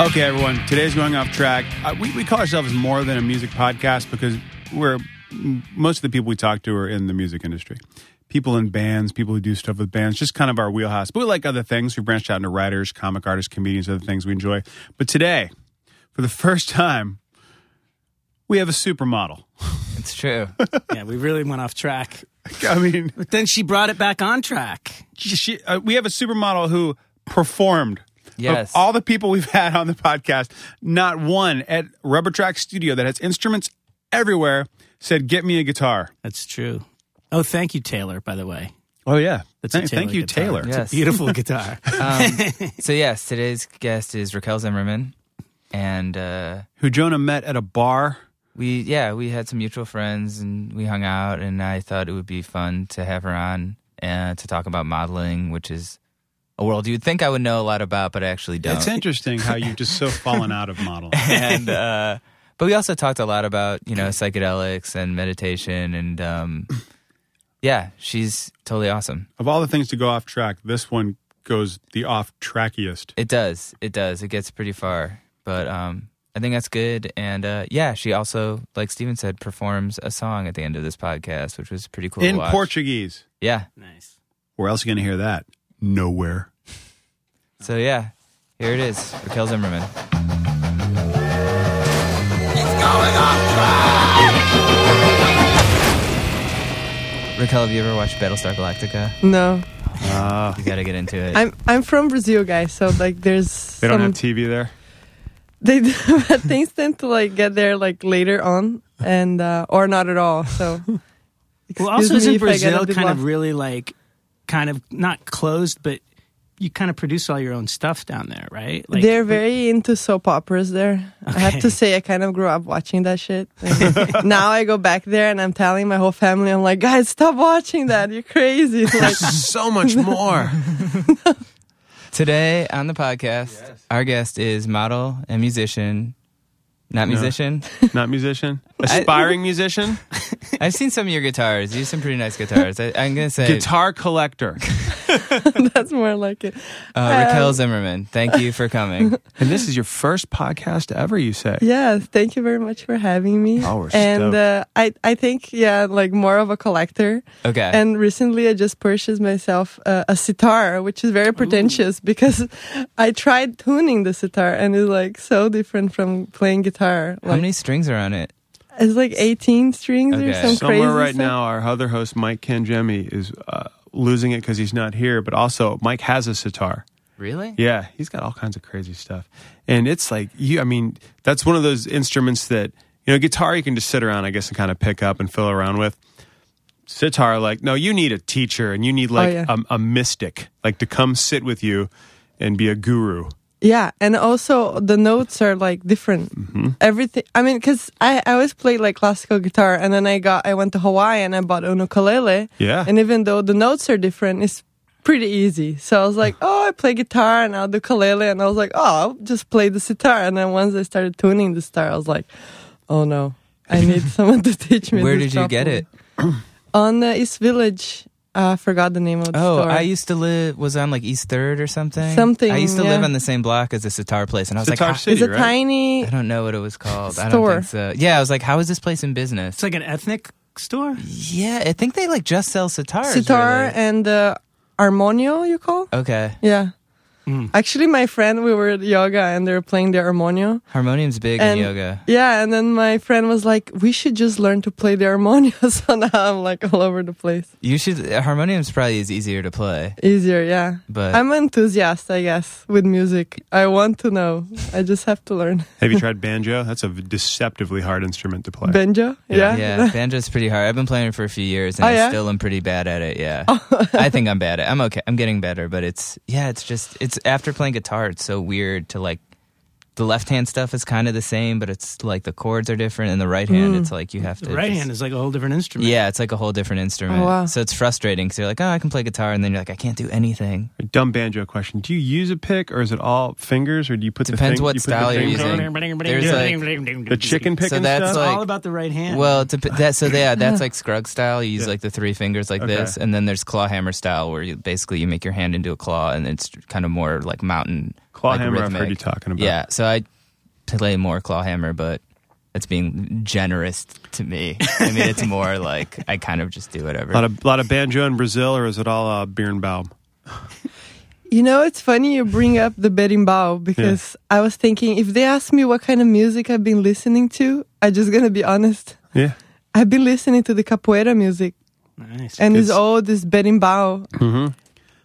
Okay, everyone. Today's going off track. Uh, we, we call ourselves more than a music podcast because we're most of the people we talk to are in the music industry. People in bands, people who do stuff with bands, just kind of our wheelhouse. But we like other things. We branched out into writers, comic artists, comedians, other things we enjoy. But today, for the first time, we have a supermodel. It's true. yeah, we really went off track. I mean, But then she brought it back on track. she, uh, we have a supermodel who performed. Yes. Of all the people we've had on the podcast, not one at Rubber Track Studio that has instruments everywhere said, "Get me a guitar." That's true. Oh, thank you, Taylor, by the way. Oh yeah, That's thank, thank you, guitar. Taylor. It's Yes. a beautiful guitar. Um, so yes, today's guest is Raquel Zimmermann, and uh, Who Jonah met at a bar. we yeah we had some mutual friends and we hung out, and I thought it would be fun to have her on and to talk about modeling, which is a world you'd think I would know a lot about, but I actually don't. It's interesting how you've just so fallen out of modeling. and uh, but we also talked a lot about you know psychedelics and meditation, and um, yeah, she's totally awesome. of all the things to go off track, this one goes the off trackiest. It does. It does. It gets pretty far. But um, I think that's good. And uh, yeah, she also, like Steven said, performs a song at the end of this podcast, which was pretty cool. In to watch. Portuguese. Yeah. nice. Where else are you going to hear that? Nowhere. So yeah, here it is. Raquel Zimmermann. Raquel, have you ever watched Battlestar Galactica? No, Uh, You got to get into it. I'm I'm from Brazil, guys. So like, there's they don't some have TV there. they but things tend to like get there like later on, and uh, or not at all. So, Well, also excuse me isn't if I get a Brazil bit kind of really like, kind of not closed, but you kind of produce all your own stuff down there, right? Like, They're very into soap operas there. I have to say, I kind of grew up watching that shit. Now I go back there and I'm telling my whole family, I'm like, guys, stop watching that. You're crazy. Like, so much more. Today on the podcast, our guest is model and musician. Not No. musician. Not musician. Aspiring musician. I've seen some of your guitars. You have some pretty nice guitars. I, I'm gonna say Guitar collector. that's more like it. uh, Raquel Um, Zimmermann. Thank you for coming. And this is your first podcast ever, you say? Yes, thank you very much for having me. Oh, we're and stoked. uh, I, I think, yeah, like more of a collector. Okay. And recently, I just purchased myself uh, a sitar, which is very pretentious because I tried tuning the sitar and it's like so different from playing guitar. How Like, many strings are on it? It's like 18 strings or Okay. some crazy. Somewhere right stuff. now, our other host, Mike Kangemi, is uh, losing it because he's not here. But also, Mike has a sitar. Really? Yeah, he's got all kinds of crazy stuff. And it's like you I mean, that's one of those instruments that you know, guitar you can just sit around, I guess, and kind of pick up and fill around with. Sitar, like, no, you need a teacher and you need like yeah. a, a mystic, like to come sit with you and be a guru. Yeah, and also the notes are like different. Mm-hmm. Everything. I mean, because I, I always played like classical guitar, and then I got I went to Hawaii and I bought an ukulele. Yeah. And even though the notes are different, it's pretty easy. So I was like, oh, I play guitar and I'll do ukulele, and I was like, oh, I'll just play the sitar. And then once I started tuning the sitar, I was like, oh no, I need someone to teach me. Where this did you get it? On uh, East Village. Uh, I forgot the name of the Oh, store. I used to live was on like East Third or something. Something, I used to live on the same block as a sitar place, and I was Sitar like, how- City, it's a right? tiny. I don't know what it was called. I don't Store. think so. Yeah, I was like, how is this place in business? It's like an ethnic store. yeah, I think they like just sell sitars. sitar really. and uh, harmonio you call Okay, yeah Mm. actually my friend we were at yoga and they were playing the harmonio harmonium's big and in yoga. yeah and then my friend was like we should just learn to play the harmonio so now i'm like all over the place You should. Harmonium's probably is easier to play, easier yeah but i'm an enthusiast i guess with music i want to know i just have to learn Have you tried banjo? That's a deceptively hard instrument to play. banjo Yeah. yeah yeah, banjo's pretty hard. I've been playing it for a few years, and Oh, I yeah? still am pretty bad at it. Yeah, I think I'm bad at. it. I'm okay. I'm getting better, but it's yeah, it's just it's after playing guitar, it's so weird to like. The left hand stuff is kind of the same, but it's like the chords are different, and the right hand, Mm. it's like you have to. The right just- hand is like a whole different instrument. Yeah, it's like a whole different instrument. Oh, wow. So it's frustrating because you're like, oh, I can play guitar, and then you're like, I can't do anything. A dumb banjo question. Do you use a pick or is it all fingers or do you put Depends the thing, what you put the style you're using. There's like- The chicken picking So that's stuff? Like- all about the right hand. Well, to, that so yeah, that's like Scruggs style. You use Yeah. like the three fingers like Okay. this, and then there's claw hammer style where you basically you make your hand into a claw, and it's kind of more like mountain Claw like, I've rhythmic. heard you talking about. Yeah, so I play more Clawhammer, but it's being generous to me. I mean, it's more like I kind of just do whatever. A lot of, lot of banjo in Brazil, or is it all uh, Birnbaum? You know, it's funny you bring up the berimbau because I was thinking if they ask me what kind of music I've been listening to, I'm just gonna be honest. Yeah. I've been listening to the capoeira music, Nice. and it's It's- all this berimbau, hmm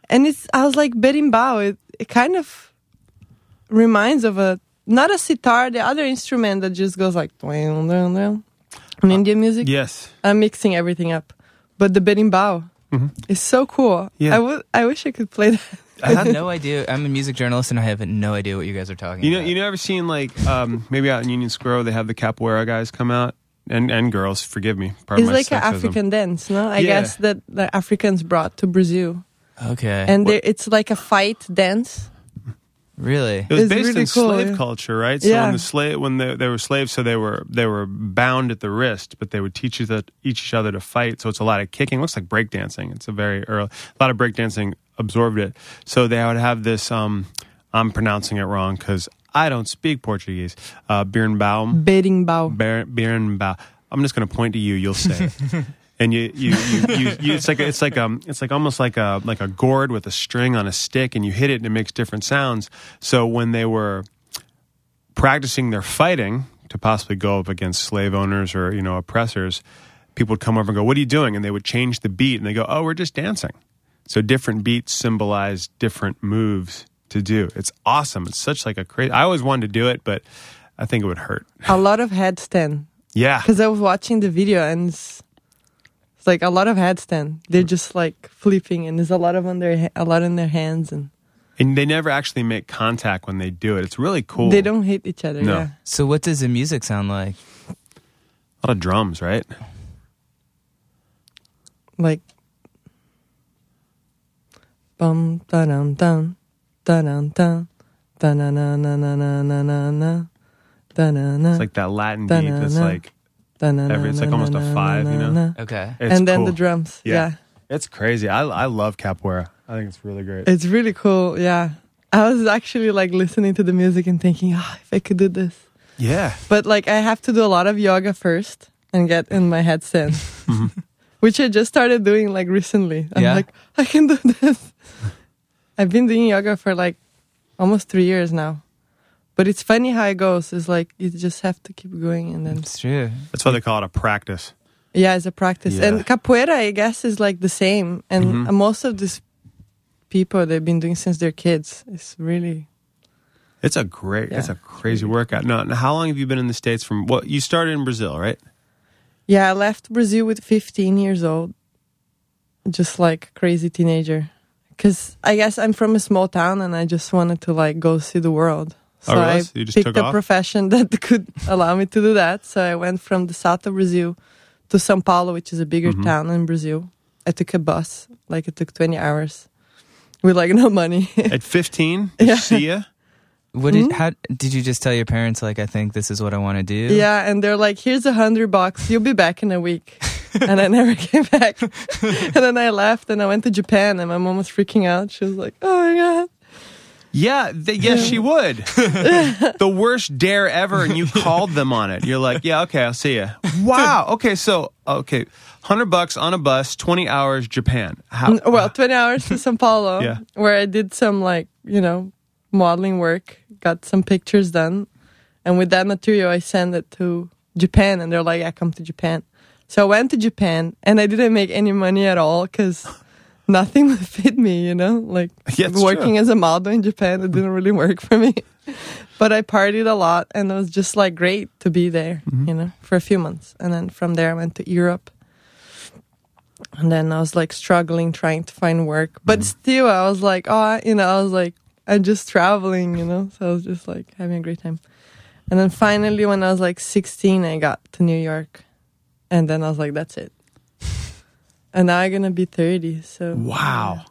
and it's I was like berimbau. It, it kind of reminds of a not a sitar, the other instrument that just goes like "Dwang, dwang, dwang." in Indian music. Yes. I'm mixing everything up, but the berimbau is so cool. Yeah. I would. I wish I could play that. I have no idea. I'm a music journalist, and I have no idea what you guys are talking You know, about. you never seen like um, maybe out in Union Square they have the capoeira guys come out and and girls. Forgive me. Pardon It's my like an. African dance, no? I Yeah. guess that the Africans brought to Brazil, okay, and it's like a fight dance. Really? It was It's based really in cool, slave yeah. culture, right? So Yeah. when the slave when they, they were slaves, so they were they were bound at the wrist, but they would teach each other, each other to fight. So it's a lot of kicking. looks like breakdancing. It's a very early a lot of breakdancing absorbed it. So they would have this. Um, I'm pronouncing it wrong because I don't speak Portuguese. Uh, Birnbaum. Berimbau. Ber- Birnbaum. I'm just going to point to you. You'll say. it. And you, you, you, you, you, it's like it's like um, it's like almost like a like a gourd with a string on a stick, and you hit it, and it makes different sounds. So when they were practicing their fighting to possibly go up against slave owners or you know oppressors, people would come over and go, "What are you doing?" And they would change the beat, and they go, "Oh, we're just dancing." So different beats symbolize different moves to do. It's awesome. It's such like a crazy. I always wanted to do it, but I think it would hurt. A lot of headstand Yeah. because I was watching the video and it's like a lot of headstand. They're hmm. just like flipping, and there's a lot of on their a lot in their hands, and And they never actually make contact when they do it. It's really cool. they don't hit each other. No. Yeah. So, what does the music sound like? A lot of drums, right? like bum da dum dum da dum dum da na na na na na na na na da na na It's like that Latin beat that's Da-na-na. like da na every- it's like almost a five, you know? Okay. it's and then cool. the drums. Yeah. Yeah. It's crazy. I I love capoeira. I think it's really great. it's really cool. Yeah, I was actually like listening to the music and thinking, ah, if I could do this, yeah. but like I have to do a lot of yoga first and get in my headstand, Mm-hmm. which I just started doing like recently. I'm Yeah? like, I can do this. I've been doing yoga for like almost three years now. But it's funny how it goes. It's like you just have to keep going and then It's true. That's why they call it a practice. yeah, it's a practice. Yeah. And capoeira I guess is like the same. And Mhm. uh, most of these people they've been doing since they're kids. It's really It's a great. It's a crazy workout. No, now how long have you been in the states? From what you started in Brazil, right? Yeah, I left Brazil with 15 years old. Just like crazy teenager. Cuz I guess I'm from a small town and I just wanted to like go see the world. So Oh, really? I So you just picked took a off? profession that could allow me to do that. So I went from the south of Brazil to São Paulo, which is a bigger Mhm. town in Brazil. I took a bus, like it took 20 hours with like no money. At 15, Yeah. see ya. What did Hmm? how did you just tell your parents like I think this is what I want to do? yeah, and they're like, "Here's a hundred bucks. You'll be back in a week." and I never came back. and then I left, and I went to Japan, and my mom was freaking out. She was like, "Oh my god!" Yeah, th- yes, she would. the worst dare ever, and you called them on it. You're like, yeah, okay, I'll see you. Wow. Okay, so okay, hundred bucks on a bus, twenty hours, Japan. How? Well, twenty hours to São Paulo, Yeah. where I did some like you know modeling work, got some pictures done, and with that material, I sent it to Japan, and they're like, "I come to Japan." So I went to Japan, and I didn't make any money at all because nothing would fit me. You know, like Yeah, working true. as a model in Japan, it didn't really work for me. But I partied a lot, and it was just like great to be there. Mm-hmm. You know, for a few months, and then from there I went to Europe. And then I was like struggling trying to find work. But Mm-hmm. still, I was like, oh, you know, I was like, I'm just traveling, you know? So I was just like having a great time. And then finally, when I was like 16, I got to New York. And then I was like, that's it. And now I'm going to be 30. So Wow.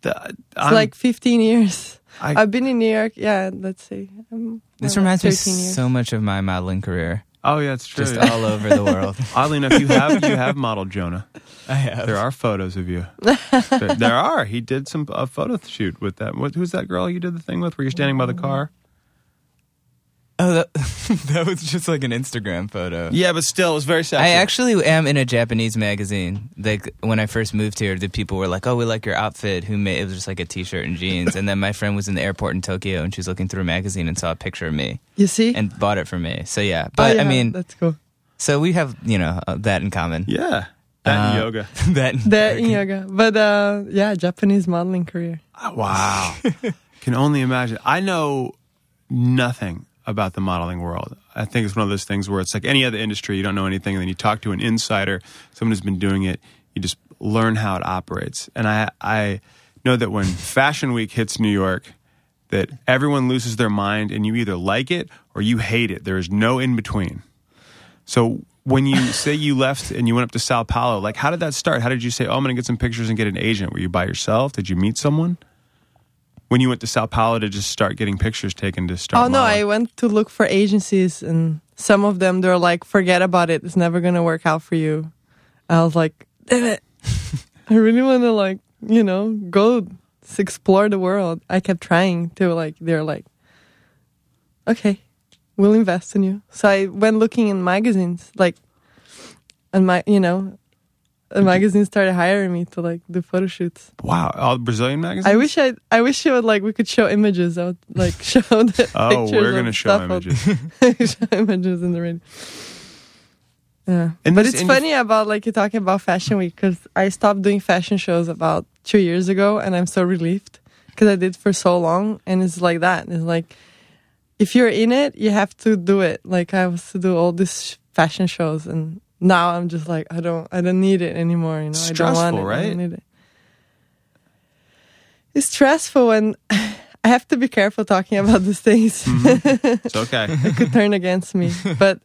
The, it's I'm- like 15 years. I- I've been in New York, yeah, let's say. Um, This well, reminds me years. so much of my modeling career. Oh yeah, it's true. just all over the world. Oddly enough, you have you have modeled Jonah. I have. There are photos of you. there, there are. He did some a photo shoot with that. What, who's that girl you did the thing with? Where you're standing by the car? Oh, that, that was just like an Instagram photo. Yeah, but still, it was very sexy. I actually am in a Japanese magazine. Like when I first moved here, the people were like, "Oh, we like your outfit." Who made it was just like a t-shirt and jeans. and then my friend was in the airport in Tokyo, and she was looking through a magazine and saw a picture of me You see? and bought it for me. So yeah, Oh, but yeah, I mean, that's cool. so we have you know uh, that in common. Yeah, that and Uh, yoga. that That in yoga, but uh, yeah, Japanese modeling career. Ah, Wow. Can only imagine. I know nothing about the modeling world. I think it's one of those things where it's like any other industry, you don't know anything, and then you talk to an insider, someone who's been doing it, you just learn how it operates. And I, I know that when Fashion Week hits New York, that everyone loses their mind and you either like it or you hate it. There is no in between. So when you say you left and you went up to Sao Paulo, like how did that start? How did you say, "Oh, I'm going to get some pictures and get an agent"? Were you by yourself? Did you meet someone? When you went to Sao Paulo to just start getting pictures taken to start. Oh no, I went to look for agencies, and some of them they're like, "Forget about it. It's never gonna work out for you." I was like, "Damn it! I really want to like, you know, go explore the world." I kept trying to like. They're like, "Okay, we'll invest in you." So I went looking in magazines, like, and my, you know, a magazine started hiring me to like do photo shoots. Wow, all Brazilian magazines. I wish I, I wish it would like we could show images. I would like show the Oh, pictures we're gonna show images. show images in the radio. Yeah, And but this- it's you- funny about like you're talking about Fashion Week because I stopped doing fashion shows about two years ago, and I'm so relieved because I did for so long, and it's like that. It's like if you're in it, you have to do it. Like I was to do all these fashion shows, and now I'm just like I don't, I don't need it anymore. You know, I don't want Stressful, it. I right? don't need it. It's stressful, and I have to be careful talking about these things. Mm-hmm. It's okay. It could turn against me. But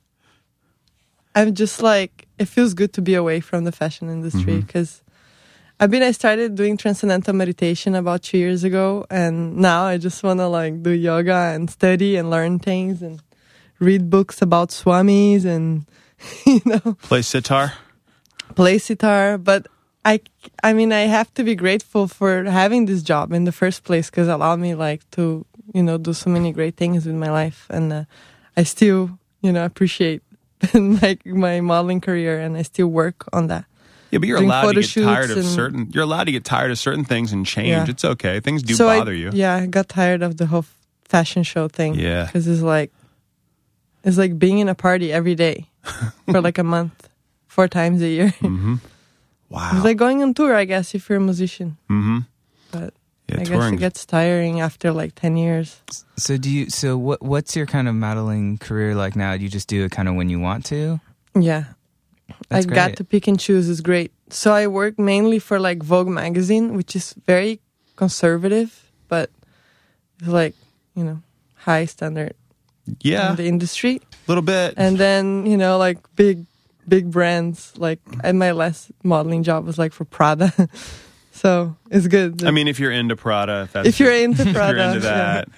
I'm just like, it feels good to be away from the fashion industry mm-hmm. because I've been, I started doing transcendental meditation about two years ago. And now I just want to like do yoga and study and learn things and read books about swamis and, you know, Play sitar. play sitar. But I, I mean, I have to be grateful for having this job in the first place because it allowed me like to, you know, do so many great things with my life. And uh, I still, you know, appreciate like my modeling career and I still work on that. Yeah, but you're Doing allowed to get tired of certain. You're allowed to get tired of certain things and change. Yeah. It's okay. Things do so bother I, you. Yeah, I got tired of the whole fashion show thing. Yeah. Because it's like, it's like being in a party every day for like a month, four times a year. Mm-hmm. Wow. It's like going on tour, I guess, if you're a musician. mm-hmm. But Yeah, I guess it gets tiring after like 10 years. So do you? So what? What's your kind of modeling career like now? Do you just do it kind of when you want to? Yeah. That's I got to pick and choose is great. So I work mainly for like Vogue magazine, which is very conservative, but it's like, you know, high standard yeah, in the industry. A little bit. And then, you know, like big big brands like and my last modeling job was like for Prada. so it's good. I mean, if you're into Prada, if, that's if you're your- into if Prada, you're into yeah. that.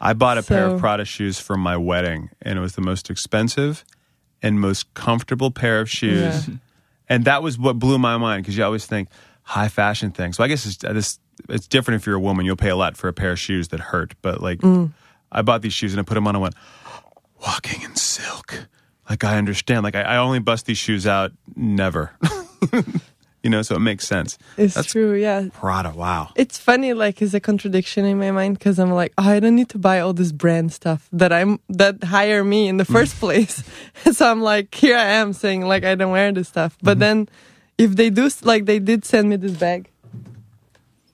I bought a pair of Prada shoes for my wedding, and it was the most expensive and most comfortable pair of shoes. Yeah. And that was what blew my mind because you always think high fashion things. So I guess it's this. It's different if you're a woman. You'll pay a lot for a pair of shoes that hurt. But like, Mm. I bought these shoes and I put them on and went walking in silk. Like I understand. Like I, I only bust these shoes out never. you know, so it makes sense. It's That's- true, yeah. Prada. Wow. It's funny, like, it's a contradiction in my mind because I'm like, oh, I don't need to buy all this brand stuff that I'm that hire me in the first place. so I'm like, here I am saying like I don't wear this stuff. But mm-hmm. then, if they do, like, they did send me this bag,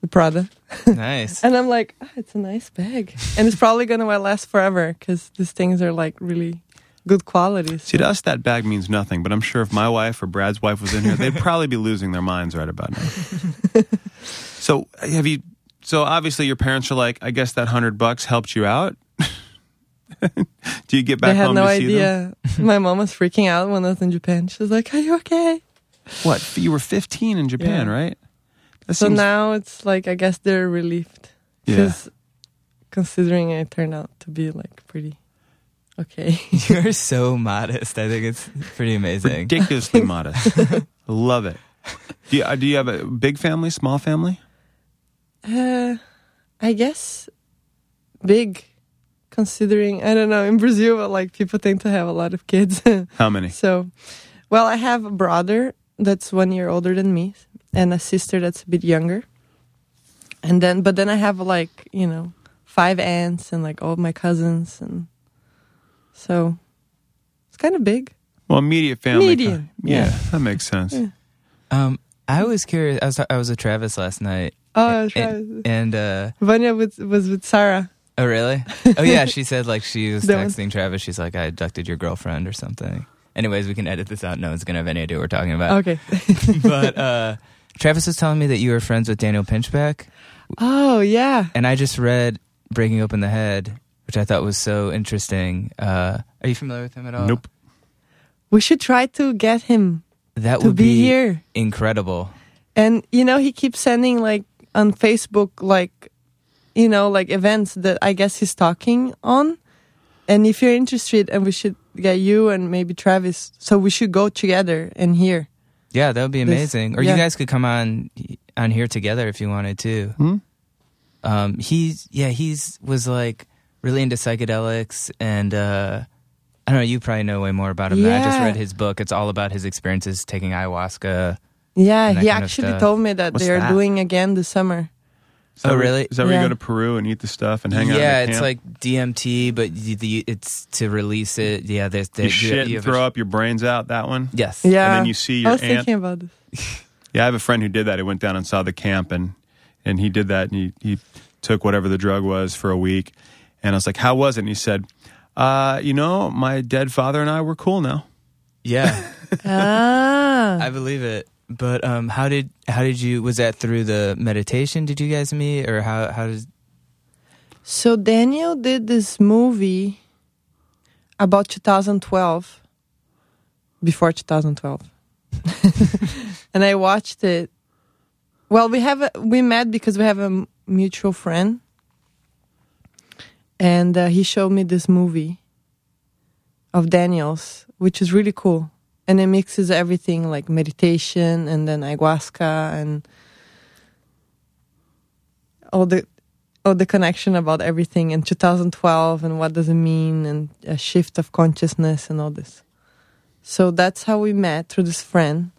the Prada, Nice. and I'm like, ah, it's a nice bag, and it's probably gonna last forever because these things are like really good quality. See, to us, that bag means nothing, but I'm sure if my wife or Brad's wife was in here, they'd probably be losing their minds right about now. so, have you? So, obviously, your parents are like, I guess that hundred bucks helped you out. Do you get back I had home no to idea. my mom was freaking out when I was in Japan. She was like, "Are you okay?" What? You were 15 in Japan, Yeah. right? That So seems- now it's like I guess they're relieved yeah. because considering it turned out to be like pretty. Okay. You're so modest. I think it's pretty amazing. Ridiculously modest. Love it. Do you, uh, do you have a big family, small family? Uh, I guess big, considering I don't know in Brazil, like people tend to have a lot of kids. How many? so, well, I have a brother that's one year older than me, and a sister that's a bit younger. And then, but then I have like you know five aunts and like all my cousins, and so it's kind of big. Well, immediate family. Medium, Yeah, yeah. that makes sense. Yeah. Um, I was curious. I was I was with Travis last night, Oh, that's right. and, and uh, Vanya was, was with Sarah. oh really? Oh yeah, she said like she was That one. texting Travis. She's like, I abducted your girlfriend or something. Anyways, we can edit this out. No one's gonna have any idea what we're talking about. Okay. but uh, Travis was telling me that you were friends with Daniel Pinchbeck, oh yeah. and I just read Breaking Open the Head, which I thought was so interesting. Uh, are you familiar with him at all? Nope. We should try to get him That to would be here. incredible. And you know, he keeps sending like on Facebook, like you know, like events that I guess he's talking on. And if you're interested, and we should get you and maybe Travis, so we should go together and hear. Yeah, that would be This- amazing. or yeah. you guys could come on on here together if you wanted to. Hmm? Um, he's yeah, he's was like really into psychedelics and uh, I don't know. You probably know way more about him. than I just read his book. It's all about his experiences taking ayahuasca. Yeah, he actually told me that What's they're that? doing again this summer. Is that Oh, really? Is that where you go to Peru and eat the stuff and hang out? yeah, it's camp? like DMT, but you, the, it's to release it. Yeah, there's you shit you and have a- throw up your brains out. That one. Yes. Yeah, And then you see your. I your was aunt. thinking about this. Yeah, I have a friend who did that. He went down and saw the camp, and and he did that, and he he took whatever the drug was for a week, and I was like, "How was it?" And he said, uh, "You know, my dead father and I were cool now." Yeah, ah, I believe it. But um, how did how did you? Was that through the meditation? Did you guys meet, or how how does? So Daniel did this movie about 2012, before 2012, and I watched it. Well, we have a, we met because we have a mutual friend, and uh, he showed me this movie of Daniel's, which is really cool, and it mixes everything like meditation and then ayahuasca and all the oh the connection about everything in 2012 and what does it mean and a shift of consciousness and all this. So that's how we met through this friend.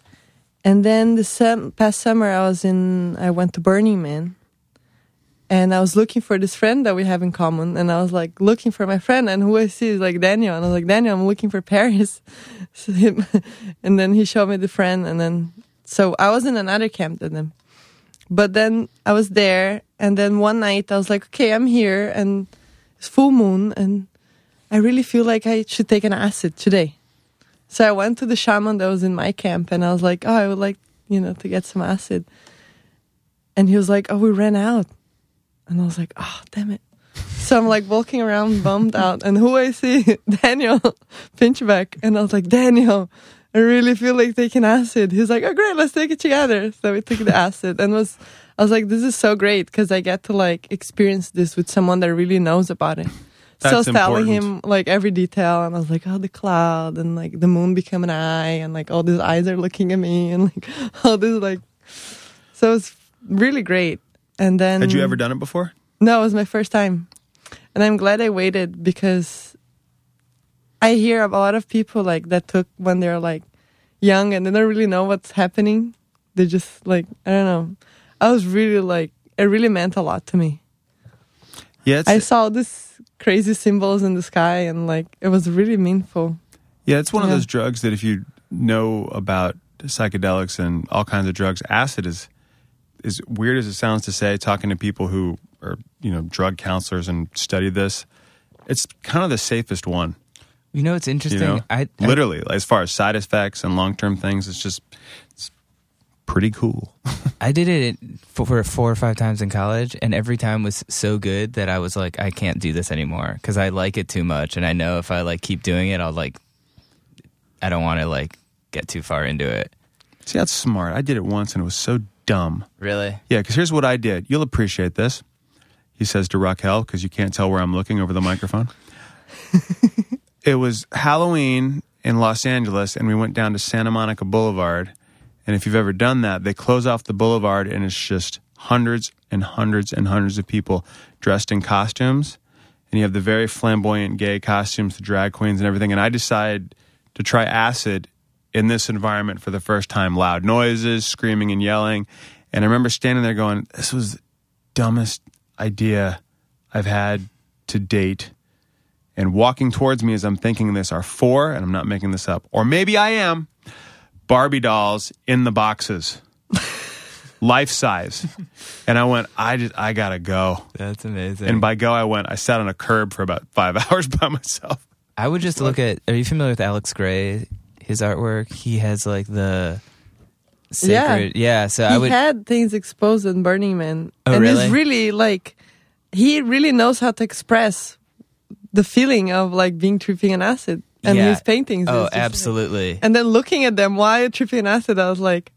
And then the sem- past summer i was in i went to burning man and i was looking for this friend that we have in common and i was like looking for my friend and who i see is like daniel and i was like daniel i'm looking for paris so him, and then he showed me the friend and then so i was in another camp than them but then I was there, and then one night I was like, okay, I'm here, and it's full moon, and I really feel like I should take an acid today. So I went to the shaman that was in my camp, and I was like, oh, I would like, you know, to get some acid. And he was like, oh, we ran out. And I was like, oh, damn it. So I'm like walking around bummed out, and who I see? Daniel Pinchbeck. And I was like, Daniel, I really feel like taking acid. He's like, oh great, let's take it together. So we took the acid and was I was like, this is so great because I get to like experience this with someone that really knows about it. so I was telling important. him like every detail and I was like, oh the cloud and like the moon become an eye and like all these eyes are looking at me and like all this like so it's really great. And then Had you ever done it before? no, it was my first time. And I'm glad I waited because I hear of a lot of people like that took when they're like young and they don't really know what's happening. They just like I don't know. I was really like it really meant a lot to me. Yeah, I saw this crazy symbols in the sky and like it was really meaningful. yeah, it's one of those drugs that if you know about psychedelics and all kinds of drugs, acid is as weird as it sounds to say. Talking to people who are you know drug counselors and study this, it's kind of the safest one. You know, it's interesting. You know, I, I literally as far as side effects and long term things, it's just it's pretty cool. I did it for, four or five times in college, and every time was so good that I was like, I can't do this anymore because I like it too much, and I know if I like keep doing it, I'll like, I don't want to like get too far into it. See, that's smart. I did it once and it was so dumb. Really? Yeah, because here's what I did. You'll appreciate this. He says to Raquel, because you can't tell where I'm looking over the microphone. it was Halloween in Los Angeles, and we went down to Santa Monica Boulevard. And if you've ever done that, they close off the boulevard, and it's just hundreds and hundreds and hundreds of people dressed in costumes. And you have the very flamboyant gay costumes, the drag queens, and everything. And I decided to try acid in this environment for the first time loud noises, screaming, and yelling. And I remember standing there going, This was the dumbest idea I've had to date. And walking towards me as I'm thinking this are four, and I'm not making this up, or maybe I am, Barbie dolls in the boxes, life size. And I went, I just, I gotta go. That's amazing. And by go, I went, I sat on a curb for about five hours by myself. I would just look at. Are you familiar with Alex Grey? His artwork. He has like the sacred. Yeah. so I he would. had things exposed in Burning Man, Oh, and really? it's really like he really knows how to express the feeling of like being tripping on acid and Yeah. his paintings. oh, is just, like- absolutely. and then looking at them while tripping on acid, I was like,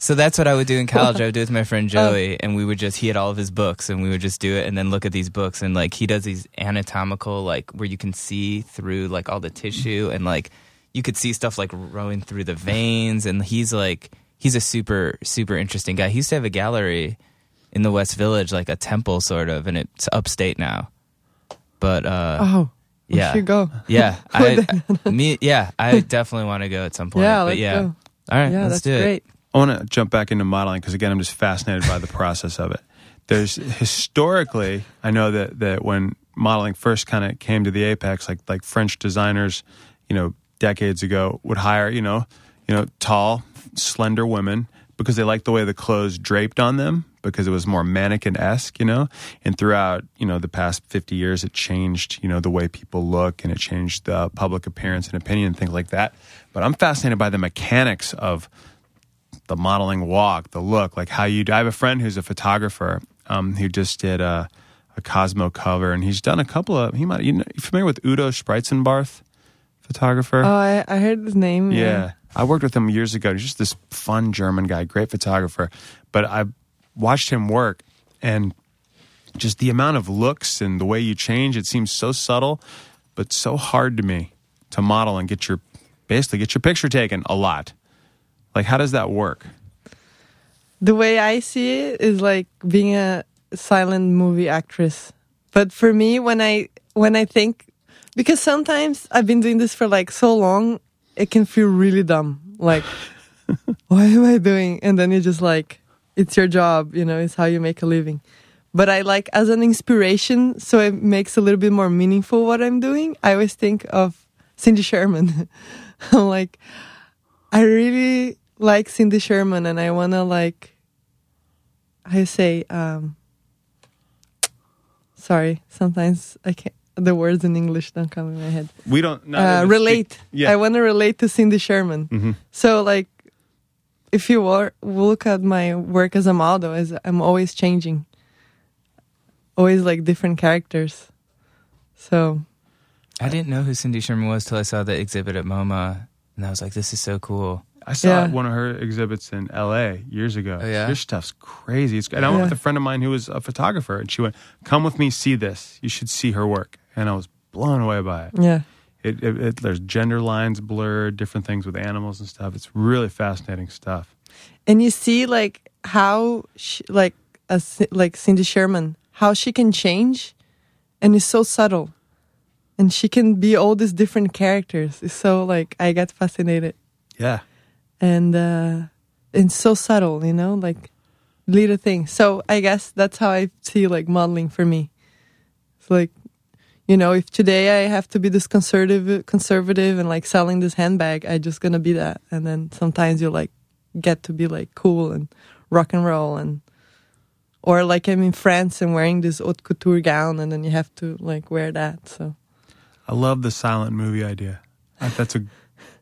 So that's what I would do in college. I would do it with my Oh. friend Joey, and we would just he had all of his books, and we would just do it, and then look at these books, and like he does these anatomical, like where you can see through like all the tissue, and like you could see stuff like rolling through the veins, and he's like he's a super super interesting guy. He used to have a gallery in the West Village, like a temple sort of, and it's upstate now. But uh, oh, yeah, should go. yeah, I, I- me, yeah, I definitely want to go at some point. Yeah, but let's yeah, go. all right, Yeah, let's that's do it. great. I want to jump back into modeling because again, I'm just fascinated by the process of it. There's historically, I know that that when modeling first kind of came to the apex, like like French designers, you know, decades ago would hire, you know, you know, tall, slender women because they liked the way the clothes draped on them because it was more mannequin esque, you know. And throughout, you know, the past 50 years, it changed, you know, the way people look and it changed the public appearance and opinion and things like that. But I'm fascinated by the mechanics of the modeling walk, the look, like how you do. I have a friend who's a photographer um, who just did a, a Cosmo cover, and he's done a couple of. He might. You know, you familiar with Udo Spreitzenbarth, photographer? Oh, I, I heard his name. yeah. I worked with him years ago. He's just this fun German guy, great photographer. But I watched him work, and just the amount of looks and the way you change, it seems so subtle, but so hard to me to model and get your basically get your picture taken a lot. Like, how does that work? The way I see it is like being a silent movie actress. But for me, when I when I think, because sometimes I've been doing this for like so long, it can feel really dumb. Like, why am I doing? And then you're just like, it's your job, you know, it's how you make a living. But I like as an inspiration, so it makes a little bit more meaningful what I'm doing. I always think of Cindy Sherman. I'm like, I really like Cindy Sherman, and I wanna like, I say, um, sorry, sometimes I can't. The words in English don't come in my head. We don't not Uh, relate. speak- yeah. I want to relate to Cindy Sherman. Mhm. So, like, if you wor- look at my work as a model, is I'm always changing, always like different characters. So I didn't know who Cindy Sherman was till I saw the exhibit at MoMA, and I was like, "This is so cool." I saw Yeah. one of her exhibits in L.A. years ago. Oh, yeah? Your stuff's crazy. It's, and I went Yeah. with a friend of mine who was a photographer, and she went, "Come with me, see this. You should see her work." And I was blown away by it. yeah, It, it, it there's gender lines blurred, different things with animals and stuff. It's really fascinating stuff. and you see like how she, like a, like Cindy Sherman, how she can change, and it's so subtle, and she can be all these different characters. It's so like I get fascinated. Yeah. and uh it's so subtle you know like little things so i guess that's how i see like modeling for me it's like you know if today i have to be this conservative conservative and like selling this handbag i just gonna be that and then sometimes you like get to be like cool and rock and roll and or like i'm in france and wearing this haute couture gown and then you have to like wear that so I love the silent movie idea. That's a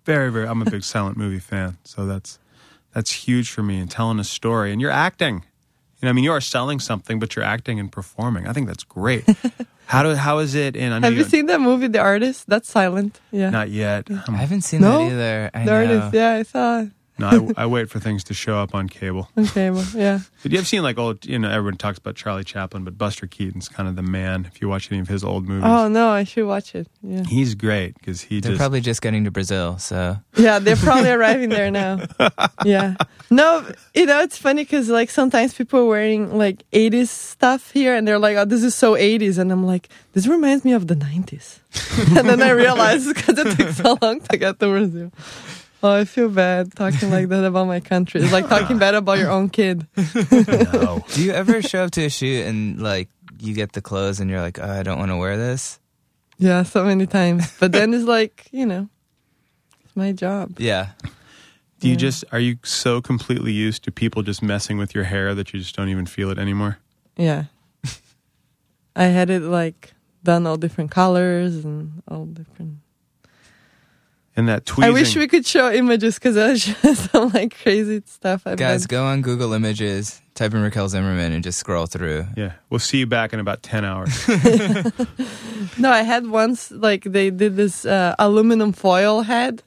very, very. I'm a big silent movie fan, so that's that's huge for me. And telling a story, and you're acting. You know, I mean, you are selling something, but you're acting and performing. I think that's great. how do how is it in? I have you don't- seen that movie the artist that's silent yeah Not yet. Um, I haven't seen No? that either. I the know. artist yeah i saw No, I, I wait for things to show up on cable. Okay, well, yeah. But you have seen like old, you know, everyone talks about Charlie Chaplin, but Buster Keaton's kind of the man. If you watch any of his old movies, Oh no, I should watch it. Yeah, he's great because he They're just probably just getting to Brazil, so yeah. They're probably arriving there now. Yeah. No, you know it's funny because like sometimes people are wearing like '80s stuff here, and they're like, "Oh, this is so '80s," and I'm like, "This reminds me of the '90s." and then I realize because it took so long to get to Brazil. Oh, I feel bad talking like that about my country. It's like talking bad about your own kid. no. do you ever show up to a shoot and like you get the clothes and you're like, oh, I don't want to wear this? Yeah, so many times. But then it's like, you know, it's my job. Yeah. Do you Yeah. just are you so completely used to people just messing with your hair that you just don't even feel it anymore? Yeah. I had it like done all different colors and all different. And that tweezing. I wish we could show images because I just some like crazy stuff. I've Guys, done. go on Google Images, type in Raquel Zimmermann, and just scroll through. Yeah, we'll see you back in about ten hours. No, I had once like they did this uh, aluminum foil head.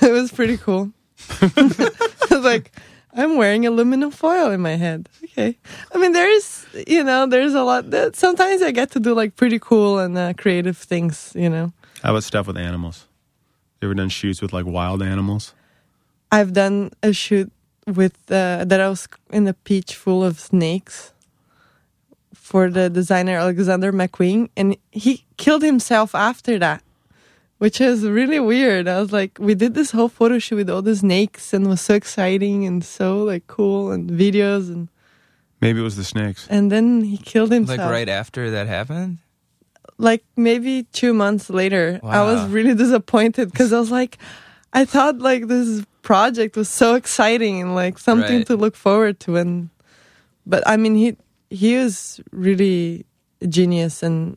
it was pretty cool. I was like, I'm wearing aluminum foil in my head. Okay. I mean, there's, you know, there's a lot that sometimes I get to do like pretty cool and uh, creative things, you know. How about stuff with animals? You ever done shoots with like wild animals? I've done a shoot with uh, that I was in a peach full of snakes for the designer Alexander McQueen, and he killed himself after that, which is really weird. I was like, we did this whole photo shoot with all the snakes, and it was so exciting and so like cool, and videos, and Maybe it was the snakes. and then he killed himself. Like right after that happened? Like maybe two months later i was really disappointed because i was like i thought like this project was so exciting and like something Right. to look forward to and but i mean he he was really a genius and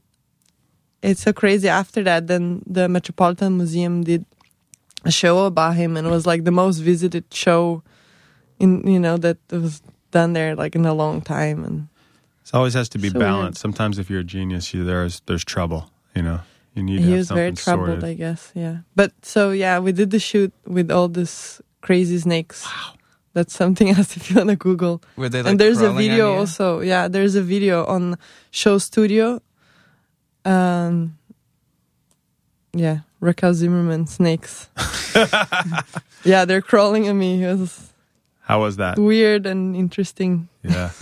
it's so crazy after that then the metropolitan museum did a show about him and it was like the most visited show in you know that was done there like in a long time and It always has to be So balanced. Sometimes if you're a genius, you, there's there's trouble. You know, you need to he have was very troubled, sorted. I guess. Yeah. But so yeah, we did the shoot with all this crazy snakes. Wow. That's something else if you want to Google. Were they like and there's a video also. Yeah, there's a video on Show Studio. Um. Yeah, Raquel Zimmermann snakes. yeah, they're crawling at me. It was How was that? weird and interesting. Yeah.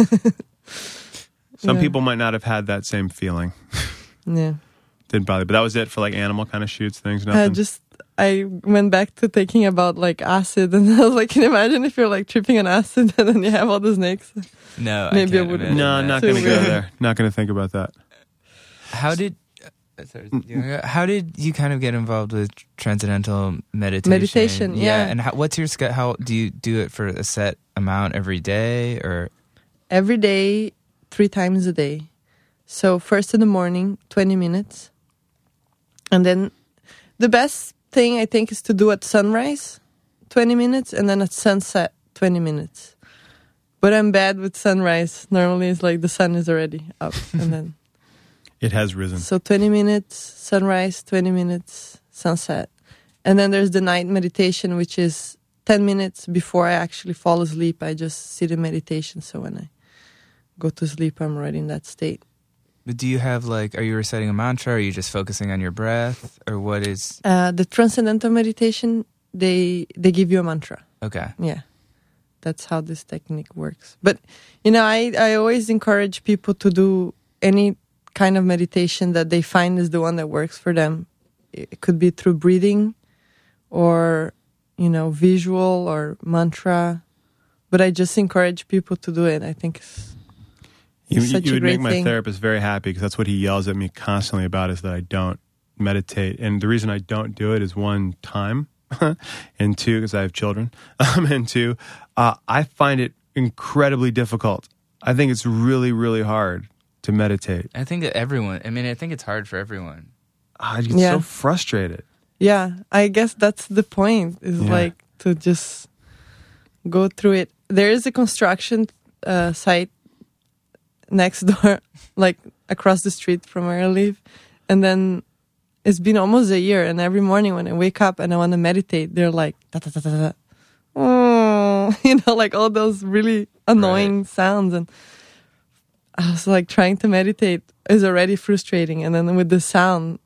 Some Yeah. people might not have had that same feeling. Yeah. Didn't bother, but that was it for like animal kind of shoots, things. I just I went back to thinking about like acid, and I was like, can you imagine if you're like tripping on acid and then you have all the snakes? No, Maybe I can't wouldn't. no, I'm that. not going to go there. Not going to think about that. How did uh, sorry, you how did you kind of get involved with transcendental meditation? Meditation, yeah. And how, what's your sch- how do you do it for a set amount every day or Every day, three times a day. So first in the morning, 20 minutes. And then the best thing I think is to do at sunrise, 20 minutes, and then at sunset, 20 minutes. But I'm bad with sunrise. Normally it's like the sun is already up and then It has risen. So 20 minutes sunrise, 20 minutes sunset. And then there's the night meditation, which is 10 minutes before I actually fall asleep. I just sit in meditation. So when I go to sleep, I'm already in that state. But do you have like, are you reciting a mantra? Are you just focusing on your breath, or what is? Uh, the transcendental meditation, they they give you a mantra. Okay, Yeah, that's how this technique works. But you know, I I always encourage people to do any kind of meditation that they find is the one that works for them. It could be through breathing, or you know, visual or mantra. But I just encourage people to do it. I think it's You, such you a would make my thing. therapist very happy because that's what he yells at me constantly about is that I don't meditate. And the reason I don't do it is one, time, and two, because I have children, um, and two, uh, I find it incredibly difficult. I think it's really, really hard to meditate. I think that everyone. I mean, I think it's hard for everyone. I get Yeah. so frustrated. yeah. I guess that's the point. Is Yeah. like to just go through it. There is a construction uh, site next door, like across the street from where I live. And then it's been almost a year. And every morning when I wake up and I want to meditate, they're like, da, da, da, da, da, oh, you know, like all those really annoying sounds. And I was like trying to meditate is already frustrating. And then with the sound,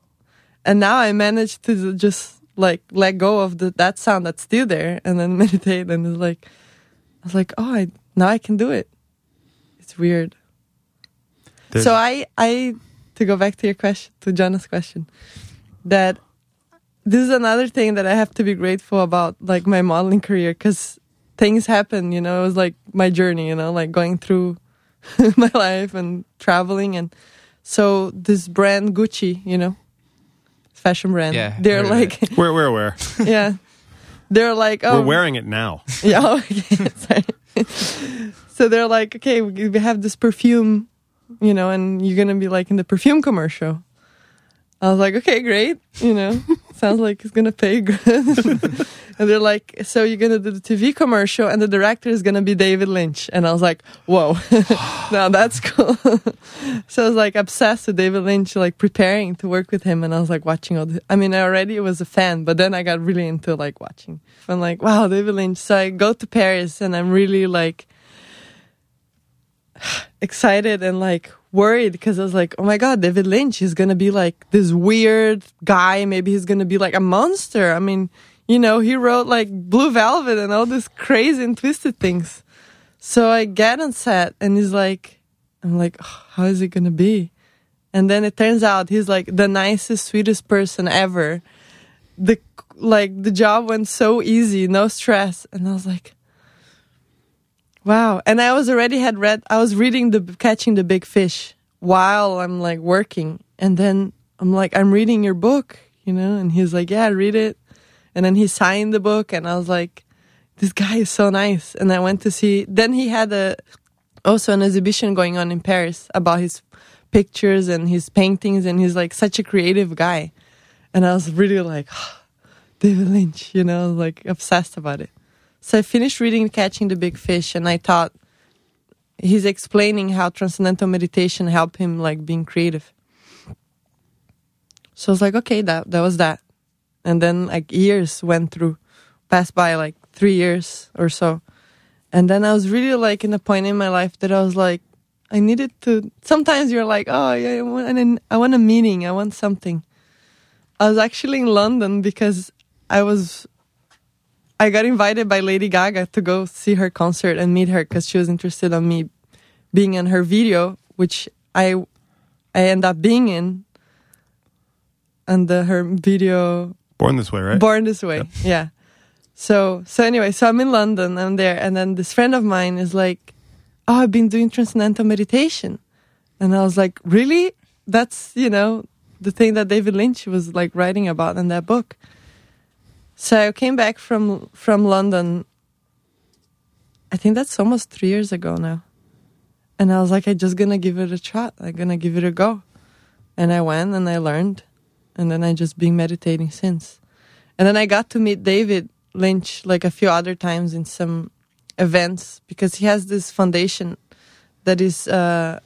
and now I managed to just like let go of the, that sound that's still there and then meditate. And it's like, I was like, oh, I, now I can do it. It's weird. There's- So I, I, to go back to your question, to Jonah's question, that this is another thing that I have to be grateful about, like my modeling career, because things happen. You know, it was like my journey. You know, like going through my life and traveling, and so this brand Gucci, you know, fashion brand. Yeah, they're like, we're we're yeah, they're like, oh, We're um, wearing it now. yeah. oh, Okay. Sorry. so they're like, okay, we we have this perfume, you know, and you're gonna be like in the perfume commercial. I was like, okay, great. You know, sounds like it's gonna pay good. and they're like, so you're gonna do the TV commercial, and the director is gonna be David Lynch. And I was like, whoa, now that's cool. so I was like obsessed with David Lynch, like preparing to work with him, and I was like watching all the. I mean, I already was a fan, but then I got really into like watching. I'm like, wow, David Lynch. So I go to Paris, and I'm really like excited and like worried because I was like, oh my god, David Lynch is gonna be like this weird guy. Maybe he's gonna be like a monster. I mean, you know, he wrote like Blue Velvet and all these crazy and twisted things. So I get on set and he's like, I'm like, "Oh, how is it gonna be? And then it turns out he's like the nicest, sweetest person ever. The like the job went so easy, no stress, and I was like, Wow. And I was already had read, I was reading the Catching the Big Fish while I'm like working. And then I'm like, I'm reading your book, you know? And he's like, yeah, read it. And then he signed the book. And I was like, this guy is so nice. And I went to see, then he had a, also an exhibition going on in Paris about his pictures and his paintings. And he's like such a creative guy. And I was really like, David Lynch, you know, like obsessed about it. So I finished reading Catching the Big Fish and I thought he's explaining how transcendental meditation helped him like being creative. So I was like, okay, that that was that. And then like years went through, passed by like three years or so. And then I was really like in a point in my life that I was like, I needed to sometimes you're like, oh yeah, I want an, I want a meeting, I want something. I was actually in London because I was I got invited by Lady Gaga to go see her concert and meet her because she was interested in me being in her video, which I I end up being in. And the, her video Born this way, right? Born This Way, yeah. So so anyway, so I'm in London, I'm there, and then this friend of mine is like, "Oh, I've been doing transcendental meditation," and I was like, "Really? That's you know the thing that David Lynch was like writing about in that book." So I came back from from London. I think that's almost three years ago now, and I was like, "I'm just gonna give it a shot. I'm gonna give it a go," and I went and I learned, and then I just been meditating since. And then I got to meet David Lynch like a few other times in some events because he has this foundation that is uh,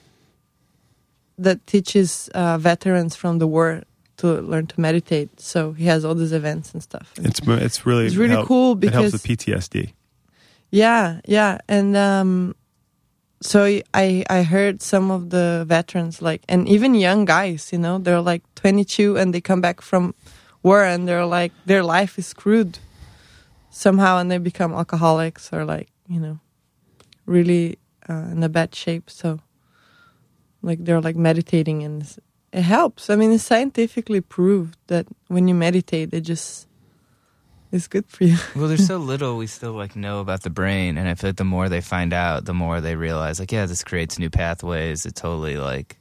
that teaches uh, veterans from the war to learn to meditate. So he has all these events and stuff. It's it's really It's really help- cool because it helps with PTSD. Yeah, yeah, and um, so I I heard some of the veterans like, and even young guys, you know, they're like 22 and they come back from war and they're like their life is screwed somehow, and they become alcoholics or like you know, really uh, in a bad shape. So like they're like meditating and it helps. I mean, it's scientifically proved that when you meditate, it just is good for you. Well, there's so little we still like know about the brain, and I feel like the more they find out, the more they realize, like, yeah, this creates new pathways. It totally like,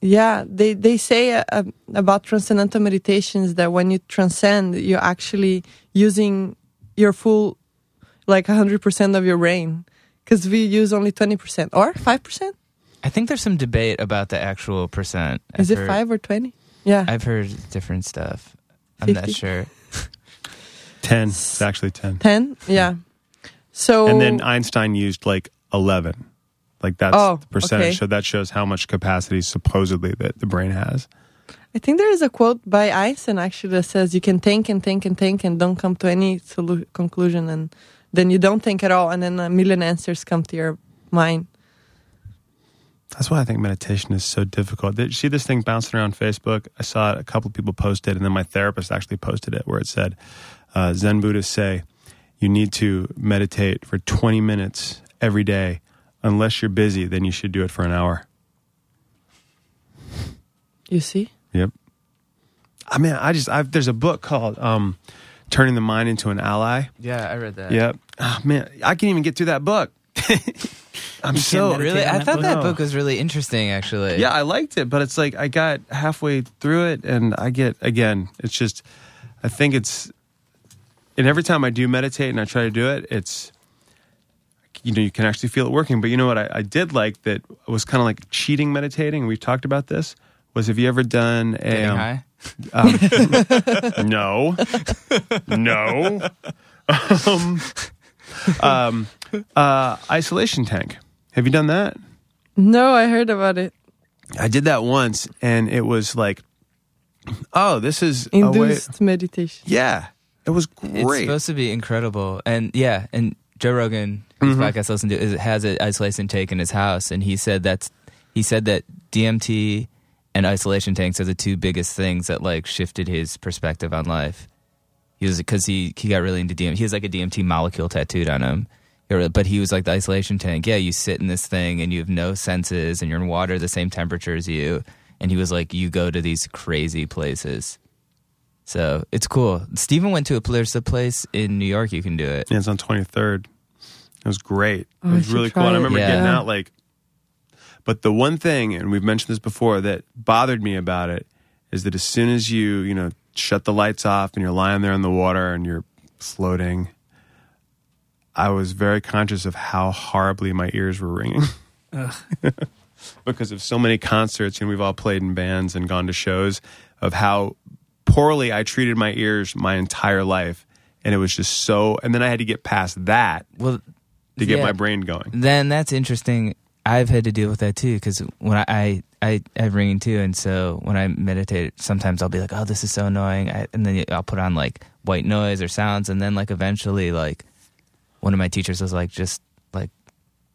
Yeah, they they say uh, um, about transcendental meditations that when you transcend, you're actually using your full, like hundred percent of your brain, because we use only twenty percent or five percent. I think there's some debate about the actual percent. Is I've it heard- five or twenty? Yeah, I've heard different stuff. I'm not sure. Ten. It's actually ten. ten. Yeah. So And then Einstein used like eleven. Like that's Oh, the percentage. okay. So that shows how much capacity supposedly that the brain has. I think there is a quote by Einstein actually that says you can think and think and think and don't come to any solu- conclusion, and then you don't think at all, and then a million answers come to your mind. That's why I think meditation is so difficult. Did you see this thing bouncing around Facebook? I saw it, a couple of people posted, and then my therapist actually posted it, where it said, uh, "Zen Buddhists say you need to meditate for 20 minutes every day. Unless you're busy, then you should do it for an hour." You see? Yep. I mean, I just I've, there's a book called um, "Turning the Mind into an Ally." Yeah, I read that. Yep. Oh, man, I can't even get through that book. I'm You so Really, I thought book? that book was really interesting. Actually, Yeah, I liked it, but it's like I got halfway through it and I get again, it's just I think it's and every time I do meditate and I try to do it, it's you know, you can actually feel it working. But you know what I, I did like that was kind of like cheating meditating, we've talked about this, was have you ever done a Getting um, no. no. um, um, uh, isolation tank. Have you done that? No, I heard about it. I did that once, and it was like, oh, this is a way. Induced meditation. Yeah, it was great. It's supposed to be incredible, and yeah, and Joe Rogan, whose Mm-hmm. podcast I listen to, is, has an isolation tank in his house, and he said that's he said that DMT and isolation tanks are the two biggest things that like shifted his perspective on life. He was because he he got really into DMT. He has like a DMT molecule tattooed on him. He really- But he was like the isolation tank. Yeah, you sit in this thing and you have no senses, and you're in water the same temperature as you. And he was like, you go to these crazy places. So it's cool. Steven went to a there's a place in New York you can do it. yeah, it's on twenty third. It was great. Oh, it was really try cool. And I it. remember Yeah. getting out like. But the one thing, and we've mentioned this before, that bothered me about it is that as soon as you you know shut the lights off and you're lying there in the water and you're floating, I was very conscious of how horribly my ears were ringing. because of so many concerts and we've all played in bands and gone to shows of how poorly I treated my ears my entire life and it was just so and then I had to get past that Well, to get yeah. my brain going. then that's interesting. I've had to deal with that too because when I, I I have ringing too, and so when I meditate, sometimes I'll be like, "Oh, this is so annoying," I, and then I'll put on like white noise or sounds, and then like eventually, like one of my teachers was like, "Just like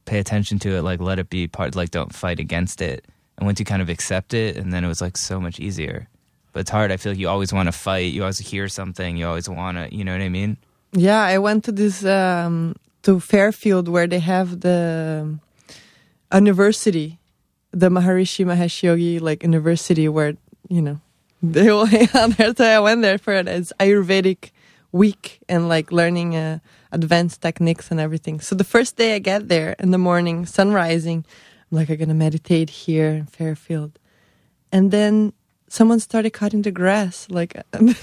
pay attention to it, like let it be part, like don't fight against it." And once you kind of accept it, and then it was like so much easier. But it's hard. I feel like you always want to fight. You always hear something. You always want to. You know what I mean? Yeah, I went to this um, to Fairfield where they have the university, the Maharishi Mahesh Yogi like university where you know they all hang out there. So I went there for it. It's Ayurvedic week and like learning uh, advanced techniques and everything. So the first day I get there in the morning, sun rising, I'm like I'm gonna meditate here in Fairfield, and then someone started cutting the grass like, and,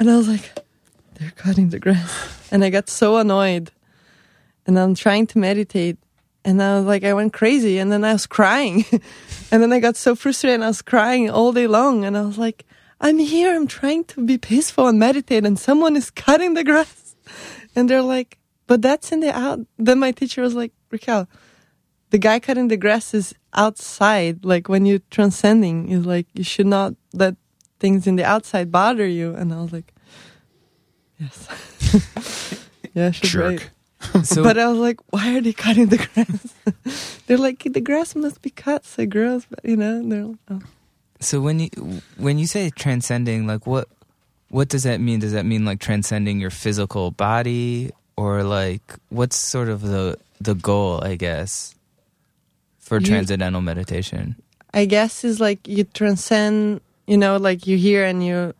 I was like they're cutting the grass. And I got so annoyed. And I'm trying to meditate. And I was like, I went crazy. And then I was crying. and then I got so frustrated and I was crying all day long. And I was like, I'm here. I'm trying to be peaceful and meditate. And someone is cutting the grass. And they're like, but that's in the out. Then my teacher was like, Raquel, the guy cutting the grass is outside. Like when you're transcending, is like, you should not let things in the outside bother you. And I was like, Yes. yeah, Jerk. So But I was like, why are they cutting the grass? they're like, the grass must be cut so gross, but you know, they're like, oh. So when you when you say transcending, like what what does that mean? Does that mean like transcending your physical body, or like what's sort of the the goal? I guess for You- transcendental meditation. I guess is like you transcend, you know, like you hear and you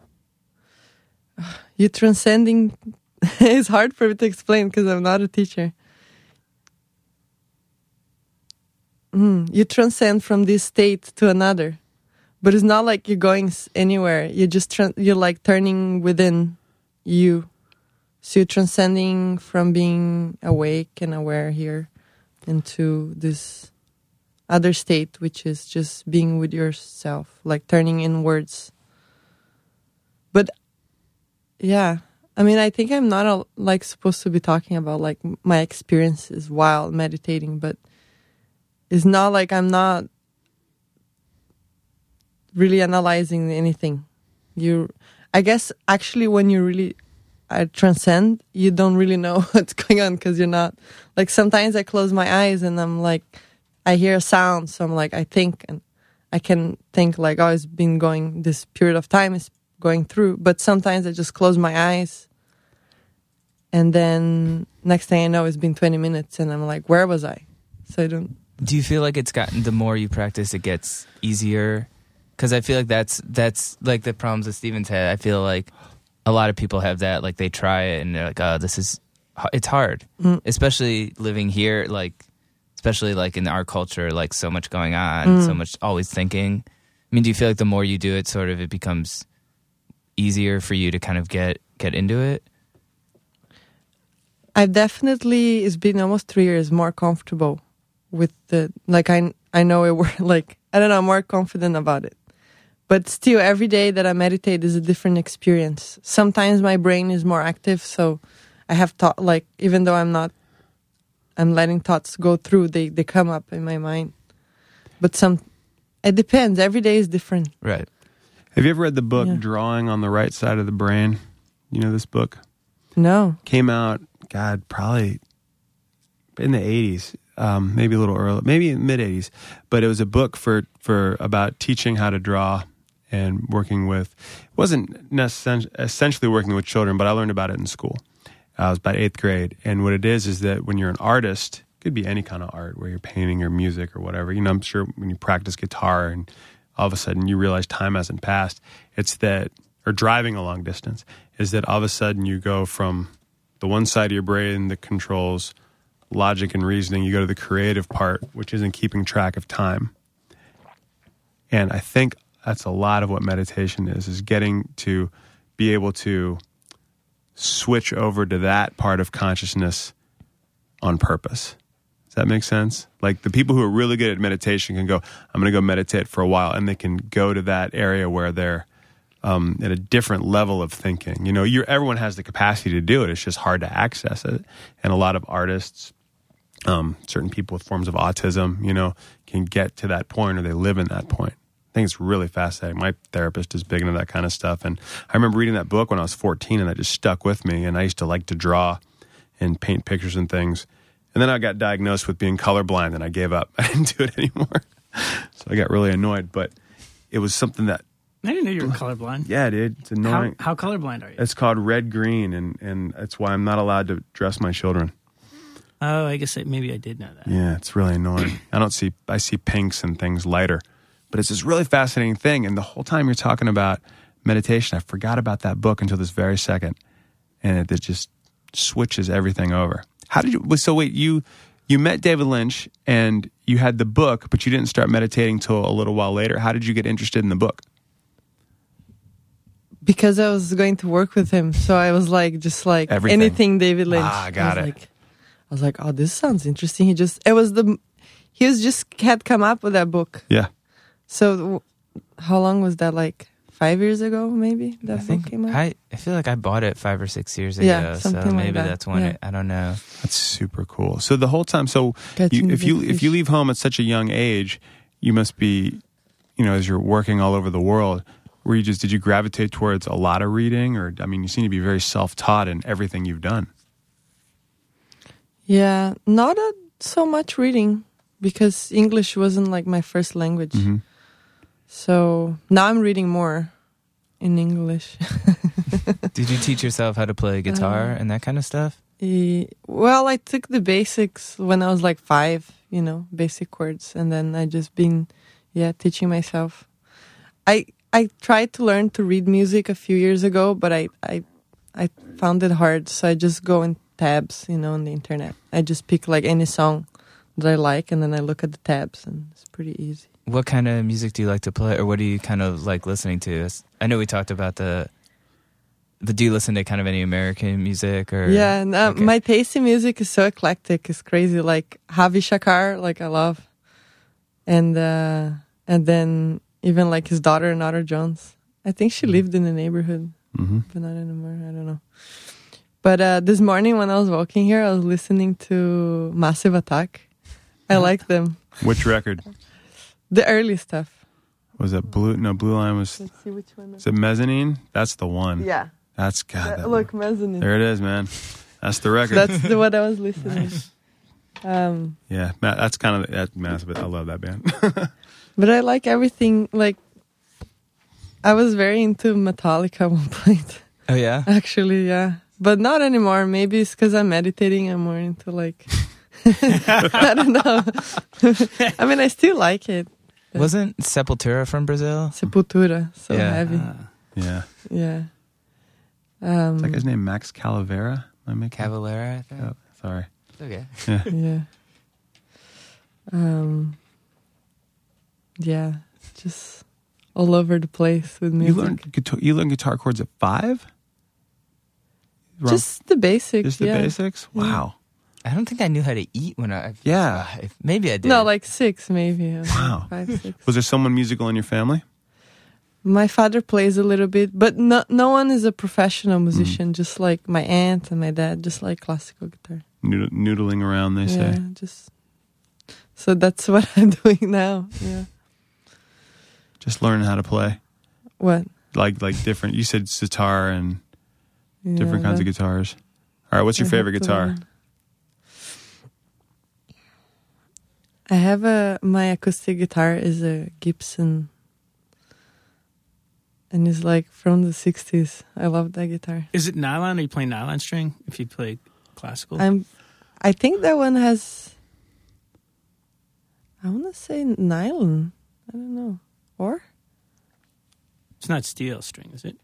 you transcending. it's hard for me to explain because I'm not a teacher. Mm, you transcend from this state to another, but it's not like you're going anywhere. You're just tran you're like turning within you, so you're transcending from being awake and aware here into this other state, which is just being with yourself, like turning inwards. But yeah, I mean, I think I'm not a, like supposed to be talking about like my experiences while meditating, but it's not like I'm not really analyzing anything. You, I guess, actually, when you really I transcend, you don't really know what's going on because you're not like sometimes I close my eyes and I'm like I hear a sound, so I'm like I think and I can think like oh it's been going this period of time is going through, but sometimes I just close my eyes and then next thing I know it's been 20 minutes and I'm like where was I? So I don't Do you feel like it's gotten the more you practice, it gets easier? Because I feel like that's that's like the problems that Steven's had. I feel like a lot of people have that. Like they try it and they're like, "Oh, this is it's hard," Mm. especially living here. Like especially like in our culture, like so much going on, so much always thinking. I mean, do you feel like the more you do it, sort of it becomes easier for you to kind of get get into it? I definitely it's been almost three years more comfortable with the like I I know it were like I don't know more confident about it, but still every day that I meditate is a different experience. Sometimes my brain is more active, so I have thought like even though I'm not, I'm letting thoughts go through. They they come up in my mind, but some it depends. Every day is different. Right. Have you ever read the book Yeah. Drawing on the Right Side of the Brain? You know this book? No, Came out, God, probably in the 80s, um, maybe a little early, maybe mid 80s. But it was a book for, for about teaching how to draw and working with, wasn't necess- essentially working with children, but I learned about it in school. I was about eighth grade. And what it is, is that when you're an artist, it could be any kind of art where you're painting or music or whatever. You know, I'm sure when you practice guitar and all of a sudden you realize time hasn't passed, it's that, or driving a long distance, is that all of a sudden you go from the one side of your brain that controls logic and reasoning, you go to the creative part, which isn't keeping track of time. And I think that's a lot of what meditation is, is getting to be able to switch over to that part of consciousness on purpose. Does that make sense? Like the people who are really good at meditation can go, I'm going to go meditate for a while, and they can go to that area where they're um, at a different level of thinking. You know, everyone has the capacity to do it. It's just hard to access it. And a lot of artists, um, certain people with forms of autism, you know, can get to that point or they live in that point. I think it's really fascinating. My therapist is big into that kind of stuff. And I remember reading that book when I was 14 and that just stuck with me. And I used to like to draw and paint pictures and things. And then I got diagnosed with being colorblind and I gave up. I didn't do it anymore. so I got really annoyed. But it was something that, I didn't know you were colorblind. yeah, dude, it's How, annoying. how colorblind are you? It's called red green, and and that's why I'm not allowed to dress my children. Oh, I guess I, maybe I did know that. Yeah, it's really annoying. I don't see I see pinks and things lighter, but it's this really fascinating thing. And the whole time you're talking about meditation, I forgot about that book until this very second, and it, just switches everything over. How did you? So wait, you you met David Lynch and you had the book, but you didn't start meditating till a little while later. How did you get interested in the book? because I was going to work with him, so I was like, just like Everything. anything David Lynch. Ah, got I was it. Like, I was like, oh, this sounds interesting. He just, it was the, he was just had come up with that book. Yeah, So, w- how long was that? Like five years ago, maybe that I think came out. I, I feel like I bought it five or six years ago. Yeah, so something like maybe that. that's when Yeah. it, I don't know. That's super cool. So the whole time, so you, if you big if you leave home at such a young age, you must be, you know, as you're working all over the world. Were you just did you gravitate towards a lot of reading, or I mean, you seem to be very self taught in everything you've done. Yeah, not a, so much reading because English wasn't like my first language. Mhm. So now I'm reading more in English. Did you teach yourself how to play guitar Uh, and that kind of stuff? Well, I took the basics when I was like five, you know, basic chords, and then I just been, yeah, teaching myself. I I tried to learn to read music a few years ago, but I I I found it hard, so I just go in tabs, you know, on the internet. I just pick like any song that I like, and then I look at the tabs, and it's pretty easy. What kind of music do you like to play, or what do you kind of like listening to? I know we talked about the. The, do you listen to kind of any American music or? Yeah, and, uh, okay. my taste in music is so eclectic. It's crazy. Like Ravi Shankar, like I love, and uh, and then even like his daughter Norah Jones. I think she lived in the neighborhood, Mm-hmm. but not anymore. I don't know. But uh, this morning when I was walking here, I was listening to Massive Attack. I like them. Which record The early stuff. was that? Blue? No, Blue Line was. Let's see which one. Is it Mezzanine? That's the one. Yeah, That's God. that- Look, mezzanine. there it is, man. That's the record. That's the what I was listening. Um, yeah, Matt, that's kind of that massive. I love that band. but I like everything. Like, I was very into Metallica at one point. Oh yeah. Actually, yeah, but not anymore. Maybe it's because I'm meditating. I'm more into like. I don't know. I mean, I still like it. Wasn't Sepultura from Brazil? Sepultura, so Yeah. heavy. Ah. yeah, Yeah. Um, is that guy's name Max Calavera? Am I making? Cavalera, I think. Oh, sorry. It's okay. yeah. Um. Yeah, just all over the place with You music. learned guitar. You learned guitar chords at five. Wrong- just the basics. just the yeah. basics. Wow. I don't think I knew how to eat when I. Yeah. If- maybe I did. No, like six maybe. Wow. Five, six. Was there someone musical in your family? My father plays a little bit, but no, no one is a professional Mm. musician. Just like my aunt and my dad, just like classical guitar. Nood- noodling around, they say. yeah, say. just. So that's what I'm doing now. Yeah. Just learning how to play, What? like like different. You said sitar and Yeah, different kinds of guitars. All right, what's your I favorite have to guitar? learn. I have a my acoustic guitar is a Gibson, and it's like from the '60s. I love that guitar. Is it nylon? Are you playing nylon string if you play classical? I'm, I think that one has. I want to say nylon. I don't know, or it's not steel string, is it?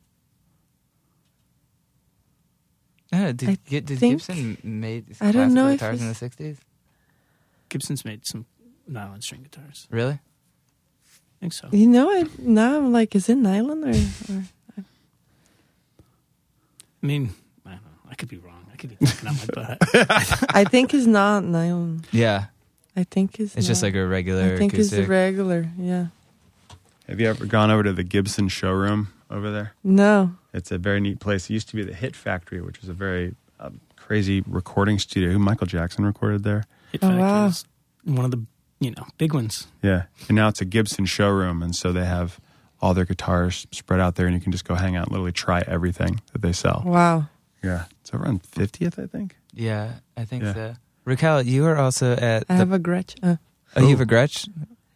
No, did, I did think- Gibson made I don't know classical if guitars in the sixties? Gibson's made some nylon string guitars. Really? I think so. you know, I now I'm like, is it nylon or? or I mean, I don't know. I could be wrong. I could be thinking out my butt. I think it's not nylon. Yeah. I think it's. It's just not. like a regular I think acoustic. it's a regular. Yeah. Have you ever gone over to the Gibson showroom over there? No. It's a very neat place. It used to be the Hit Factory, which was a very uh, crazy recording studio. Michael Jackson recorded there. Hit Oh, wow. is one of the you know big ones. Yeah, and now it's a Gibson showroom, and so they have all their guitars spread out there, and you can just go hang out, and literally try everything that they sell. Wow. Yeah, it's over on Fiftieth, I think. yeah, I think Yeah. so. Raquel, you were also at. I the, have a Gretsch. Uh, oh, you have a Gretsch?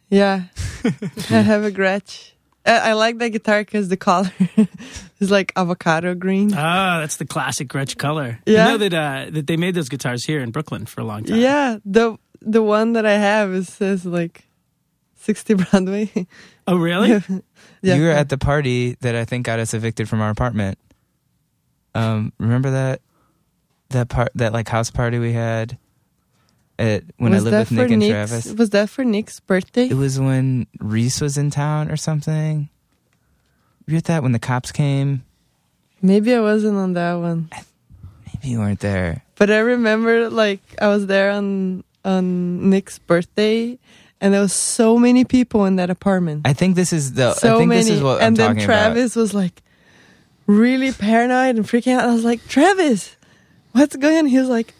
yeah. I have a Gretsch. I, I like that guitar because the color is like avocado green. Ah, that's the classic Gretsch color. Yeah. I know that uh, that they made those guitars here in Brooklyn for a long time. Yeah. The the one that I have is says like 60 Broadway. Oh, really? yeah. You were at the party that I think got us evicted from our apartment. Um, remember that that part that like house party we had at when was I lived with Nick and Nick's, Travis. Was that for Nick's birthday? It was when Reese was in town or something. You at that when the cops came. Maybe I wasn't on that one. Maybe you weren't there. But I remember like I was there on on Nick's birthday and there was so many people in that apartment. I think this is the. so I think many. this is what and I'm then Travis was like really paranoid and freaking out. I was like, Travis, what's going on? He was like,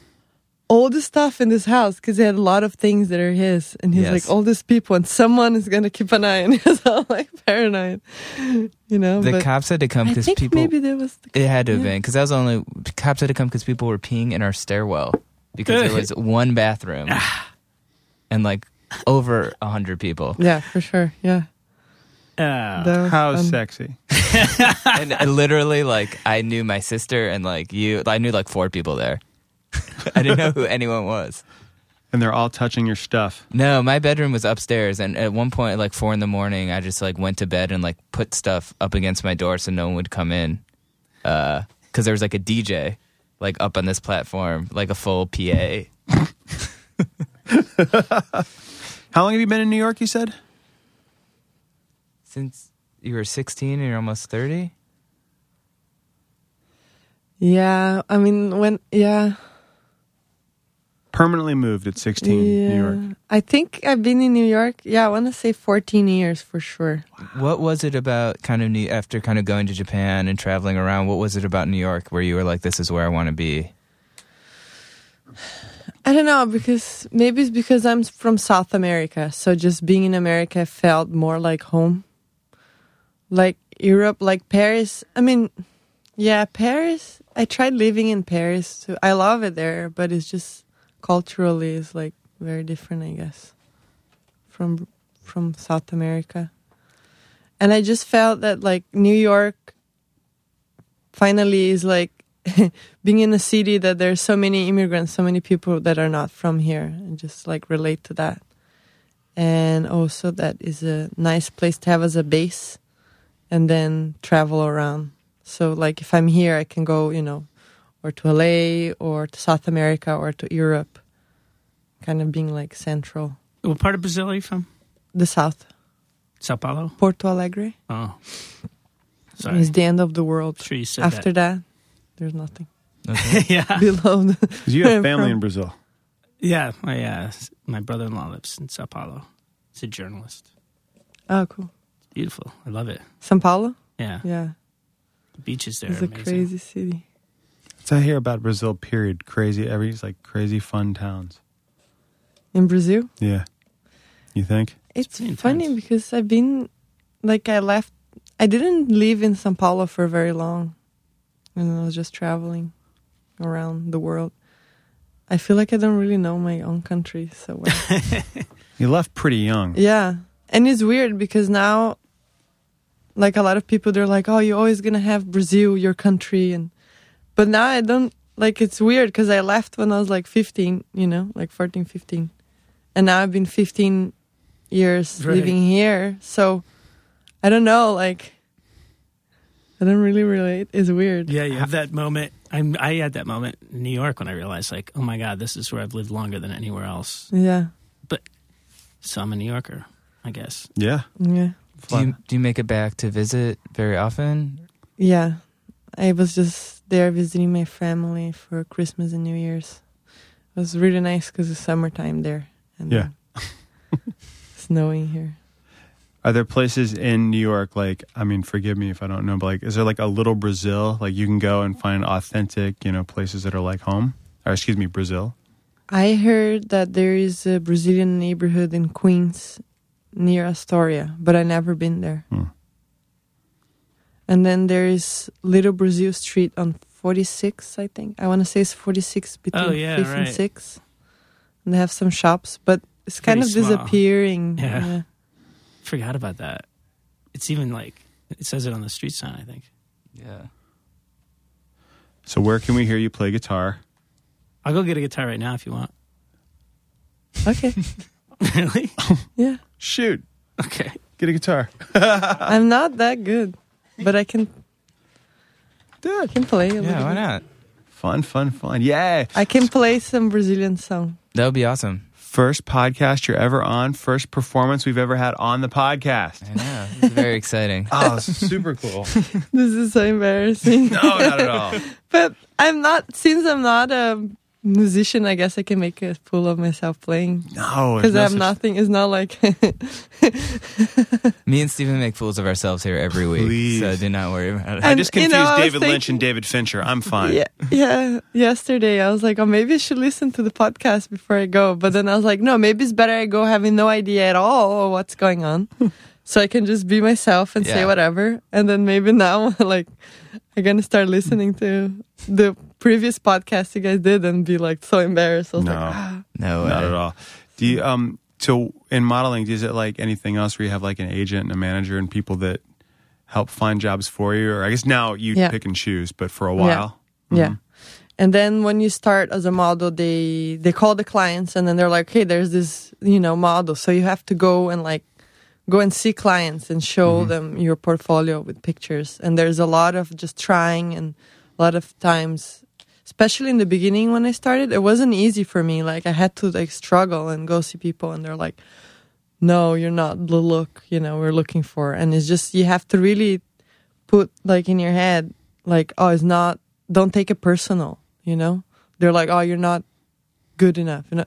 all the stuff in this house because he had a lot of things that are his, and he's Yes. like, all these people, and someone is gonna keep an eye. And he was all like paranoid, you know. The but cops had to come because people. maybe there was. The, It had to have been because that was only cops had to come because people were peeing in our stairwell because there was one bathroom and like over a hundred people. yeah, for sure. Yeah. Uh, How fun. sexy! and I literally like I knew my sister and like you. I knew like four people there. I didn't know who anyone was. And they're all touching your stuff. No, my bedroom was upstairs, and at one point, like four in the morning, I just like went to bed and like put stuff up against my door so no one would come in, uh, because there was like a DJ like up on this platform, like a full PA. How long have you been in New York? You said. Since you were sixteen and you're almost thirty. Yeah, I mean when yeah. Permanently moved at 16, yeah. New York. I think I've been in New York. Yeah, I want to say 14 years for sure. What was it about kind of New, after kind of going to Japan and traveling around? What was it about New York where you were like, "This is where I want to be"? I don't know because maybe it's because I'm from South America, so just being in America felt more like home. Like Europe, like Paris. I mean, Yeah, Paris. I tried living in Paris. Too. I love it there, but it's just culturally is like very different, I guess, from from South America. And I just felt that like New York finally is like being in a city that there's so many immigrants, so many people that are not from here, and just like relate to that. And also that is a nice place to have as a base, and then travel around. So like if I'm here, I can go, you know, or to LA or to South America or to Europe, kind of being like central. What part of Brazil are you from? The south, Sao Paulo. Porto Alegre. Oh, sorry. It's the end of the world. sure you said After that. there's nothing Okay. yeah, below. The, 'Cause you have family from- in Brazil. yeah. My uh, my brother-in-law lives in Sao Paulo. He's a journalist. oh, cool. It's Beautiful. I love it. São Paulo. Yeah, Yeah, the beaches there. it's are a amazing. crazy city. So I hear about Brazil. Period. Crazy. Every it's like crazy fun towns. In Brazil, Yeah. You think? it's pretty funny intense. because I've been like I left. I didn't live in São Paulo for very long, and I was just traveling around the world. I feel like I don't really know my own country so well. You left pretty young. Yeah. And it's weird because now like a lot of people they're like, "Oh, you're always going to have Brazil, your country." And but now I don't like it's weird cuz I left when I was like 15, you know, like 14, 15. And now I've been 15 years Right. living here. So I don't know, like I don't really relate. It's weird. Yeah, you have that moment. I'm, I had that moment in New York when I realized, like, oh my God, this is where I've lived longer than anywhere else. Yeah. But so I'm a New Yorker, I guess. Yeah. Yeah. Do you do you make it back to visit very often? Yeah. I was just there visiting my family for Christmas and New Year's. It was really nice because it's summertime there. And Yeah. snowing here. Are there places in New York like I mean, forgive me if I don't know, but like is there like a little Brazil like you can go and find authentic, you know, places that are like home? Or excuse me, Brazil. I heard that there is a Brazilian neighborhood in Queens near Astoria, but I never been there. Hmm. And then there is Little Brazil Street on 46, I think. I want to say it's 46 between Oh, yeah, 5th and right. 6th. And they have some shops, but it's kind Pretty of small. disappearing. Yeah. Forgot about that. It's even like, it says it on the street sign, I think. Yeah. So where can we hear you play guitar? I'll go get a guitar right now if you want. Okay. really? Yeah. Shoot. Okay. Get a guitar. I'm not that good, but I can Do it. I can play a little Yeah, why bit. not? Fun, fun, fun. Yeah. I can play some Brazilian song. That would be awesome. First podcast you're ever on, first performance we've ever had on the podcast. I know. It's very exciting. Oh, super cool. This is so embarrassing. No, not at all. But I'm not since I'm not a musician. I guess I can make a fool of myself playing No, because I have nothing. It's not like Me and Stephen make fools of ourselves here every week, Please. so do not worry about it. I And, just you confused know, I was David Lynch and David Fincher. I'm fine. yeah, yeah. Yesterday I was like, oh, maybe I should listen to the podcast before I go. But then I was like, no, maybe it's better I go having no idea at all what's going on, so I can just be myself and say whatever. And then maybe now, like, I'm gonna start listening to the previous podcast you guys did and be like so embarrassed. I was No. like, ah. No way. Not at all. Do you um so in modeling, is it like anything else where you have like an agent and a manager and people that help find jobs for you? Or I guess now you Yeah. pick and choose, but for a while. Yeah. Mhm. And then when you start as a model, they they call the clients and then they're like, "Hey, there's this, you know, model." So you have to go and like go and see clients and show mm-hmm. them your portfolio with pictures. And there's a lot of just trying and a lot of times especially in the beginning when I started, it wasn't easy for me. Like I had to like struggle and go see people and they're like, "No, you're not the look, you know, we're looking for." And it's just you have to really put like in your head like, "Oh, it's not don't take it personal." you know they're like oh you're not good enough you know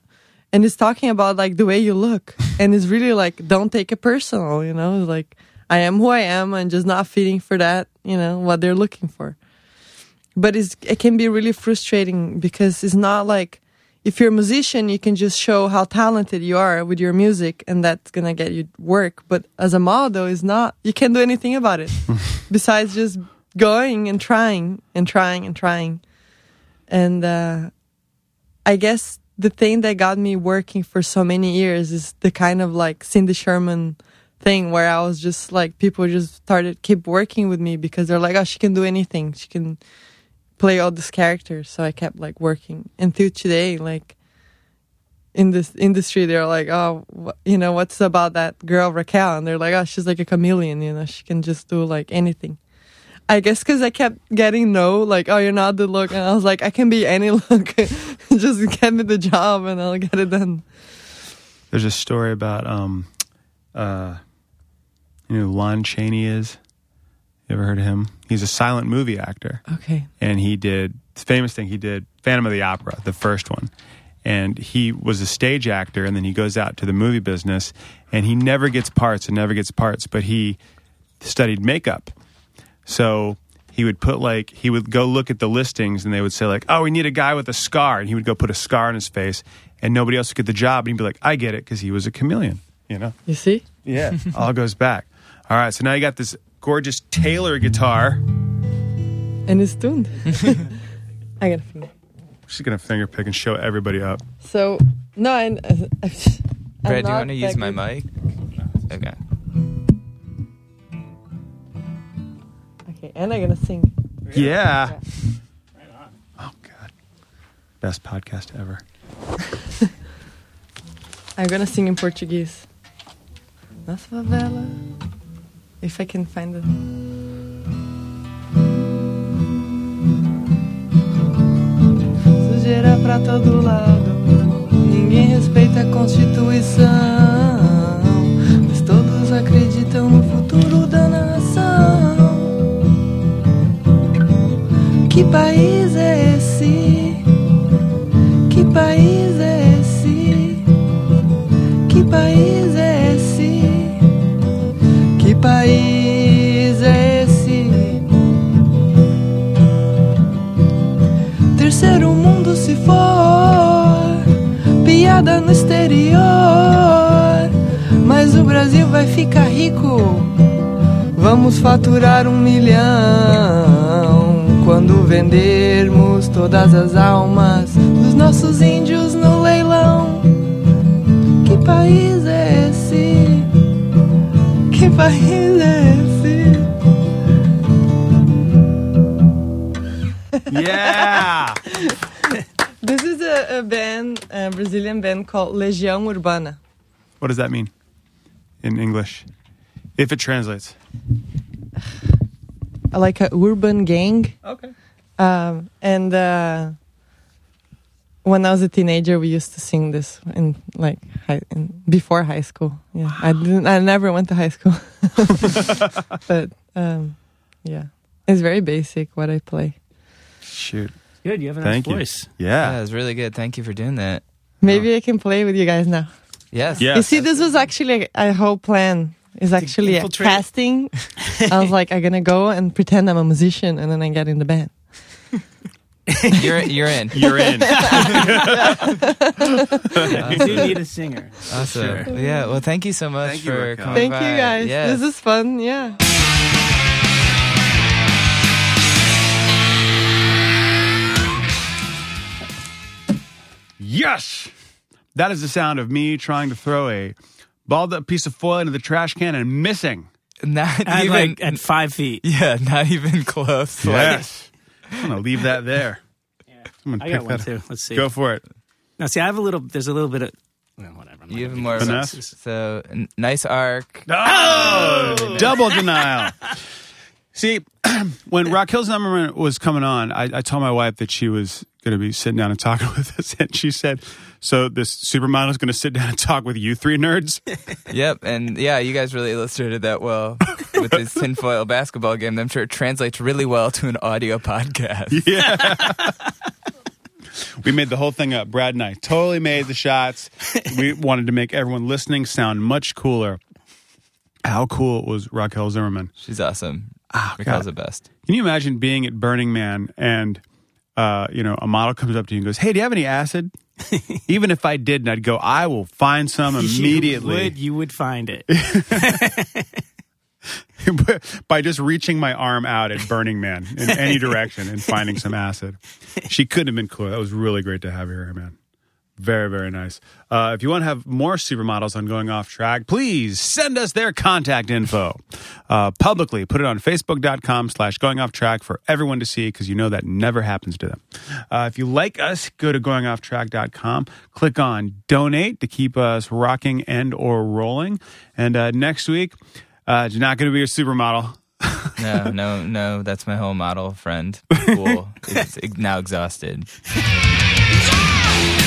and it's talking about like the way you look. And it's really like don't take it personal you know? Like i am who i am and just not fitting for that you know what they're looking for. But it's, it can be really frustrating because it's not like if you're a musician you can just show how talented you are with your music and that's gonna get you work. But as a model is not you can't do anything about it. Besides just going and trying and trying and trying. And uh, I guess the thing that got me working for so many years is the kind of like Cindy Sherman thing where I was just like people just started keep working with me because they're like, oh, she can do anything. She can play all these characters. So I kept like working until today. Like in this industry, they're like, oh, you know, what's about that girl Raquel? And they're like, oh, she's like a chameleon. You know, she can just do like anything. I guess because I kept getting no, like, oh, you're not the look, and I was like, I can be any look, just get me the job, and I'll get it done. There's a story about um, uh, you know, Lon Chaney is. You ever heard of him? He's a silent movie actor. Okay. and he did famous thing he did Phantom of the Opera, the first one. And he was a stage actor, and then he goes out to the movie business, and he never gets parts and never gets parts, but he studied makeup. So he would put like he would go look at the listings, and they would say like, "Oh, we need a guy with a scar," and he would go put a scar on his face, and nobody else would get the job, and he'd be like, "I get it," because he was a chameleon, you know. You see? Yeah, all goes back. All right, so now you got this gorgeous Taylor guitar. And it's tuned. I gotta finger. She's gonna finger pick and show everybody up. So, no, I, I'm Brad, do you want to use that my mic? Okay. And I'm gonna sing. Yeah. Oh God. Best podcast ever. I'm gonna sing in Portuguese. Na favela. If I can find it. Sujeira pra todo lado. Ninguém respeita a Constituição. Mas todos acreditam no futuro da Que país é esse? Que país é esse? Que país é esse? Que país é esse? Terceiro mundo se for piada no exterior, mas o Brasil vai ficar rico. Vamos faturar um milhão vendermos todas as almas dos nossos índios no leilão. Que país é esse? Que país é esse? Yeah. This is a, a band, a Brazilian band called Legião Urbana. what does that mean in English? If it translates. Like a urban gang. Okay. Um, and uh, when I was a teenager, we used to sing this in like high, in, before high school. Yeah, I didn't. I never went to high school, but um, yeah, it's very basic what I play. Shoot. Good, you have a nice Thank you. voice. Yeah, Yeah. it was really good. Thank you for doing that. Maybe I can play with you guys now. Yes. Yeah. You see, this was actually a whole plan. It's actually a casting. I was like, I'm gonna go and pretend I'm a musician, and then I get in the band. You're you're in. You're in. You do need a singer. Awesome. Sure. Yeah. Well, thank you so much Thank you, for coming Thank by. you guys. Yes. This is fun. Yeah. yes. That is the sound of me trying to throw a balled up piece of foil into the trash can and missing. not At even like at five feet. yeah, not even close. Like, Yes. I'm gonna leave that there. I'm gonna I pick got one that too. Let's see. Go for it. Now, see, I have a little. There's a little bit of. Well, whatever. I'm not you have gonna more get Finesse? So n- nice arc. Oh, oh! double denial. See, when Raquel Zimmermann was coming on, I, I told my wife that she was going to be sitting down and talking with us, and she said, "So this supermodel is going to sit down and talk with you three nerds." Yep, and yeah, you guys really illustrated that well with this tinfoil basketball game. I'm sure it translates really well to an audio podcast. Yeah. we made the whole thing up. Brad and I totally made the shots. We wanted to make everyone listening sound much cooler. How cool was Raquel Zimmermann? She's awesome. Oh, Raquel's God. the best. Can you imagine being at Burning Man and uh, you know a model comes up to you and goes, "Hey, do you have any acid?" Even if I didn't, I'd go, "I will find some immediately." You would, you would find it. by just reaching my arm out at Burning Man in any direction and finding some acid. She couldn't have been cooler. That was really great to have her here, man. Very, very nice. Uh, if you want to have more supermodels on Going Off Track, please send us their contact info uh, publicly. Put it on Facebook.com slash Going Off Track for everyone to see because you know that never happens to them. Uh, if you like us, go to GoingOffTrack.com. Click on Donate to keep us rocking and or rolling. And uh, next week, uh, you're not going to be a supermodel. No, no, no. That's my whole model friend. Cool. It's now exhausted. Yeah!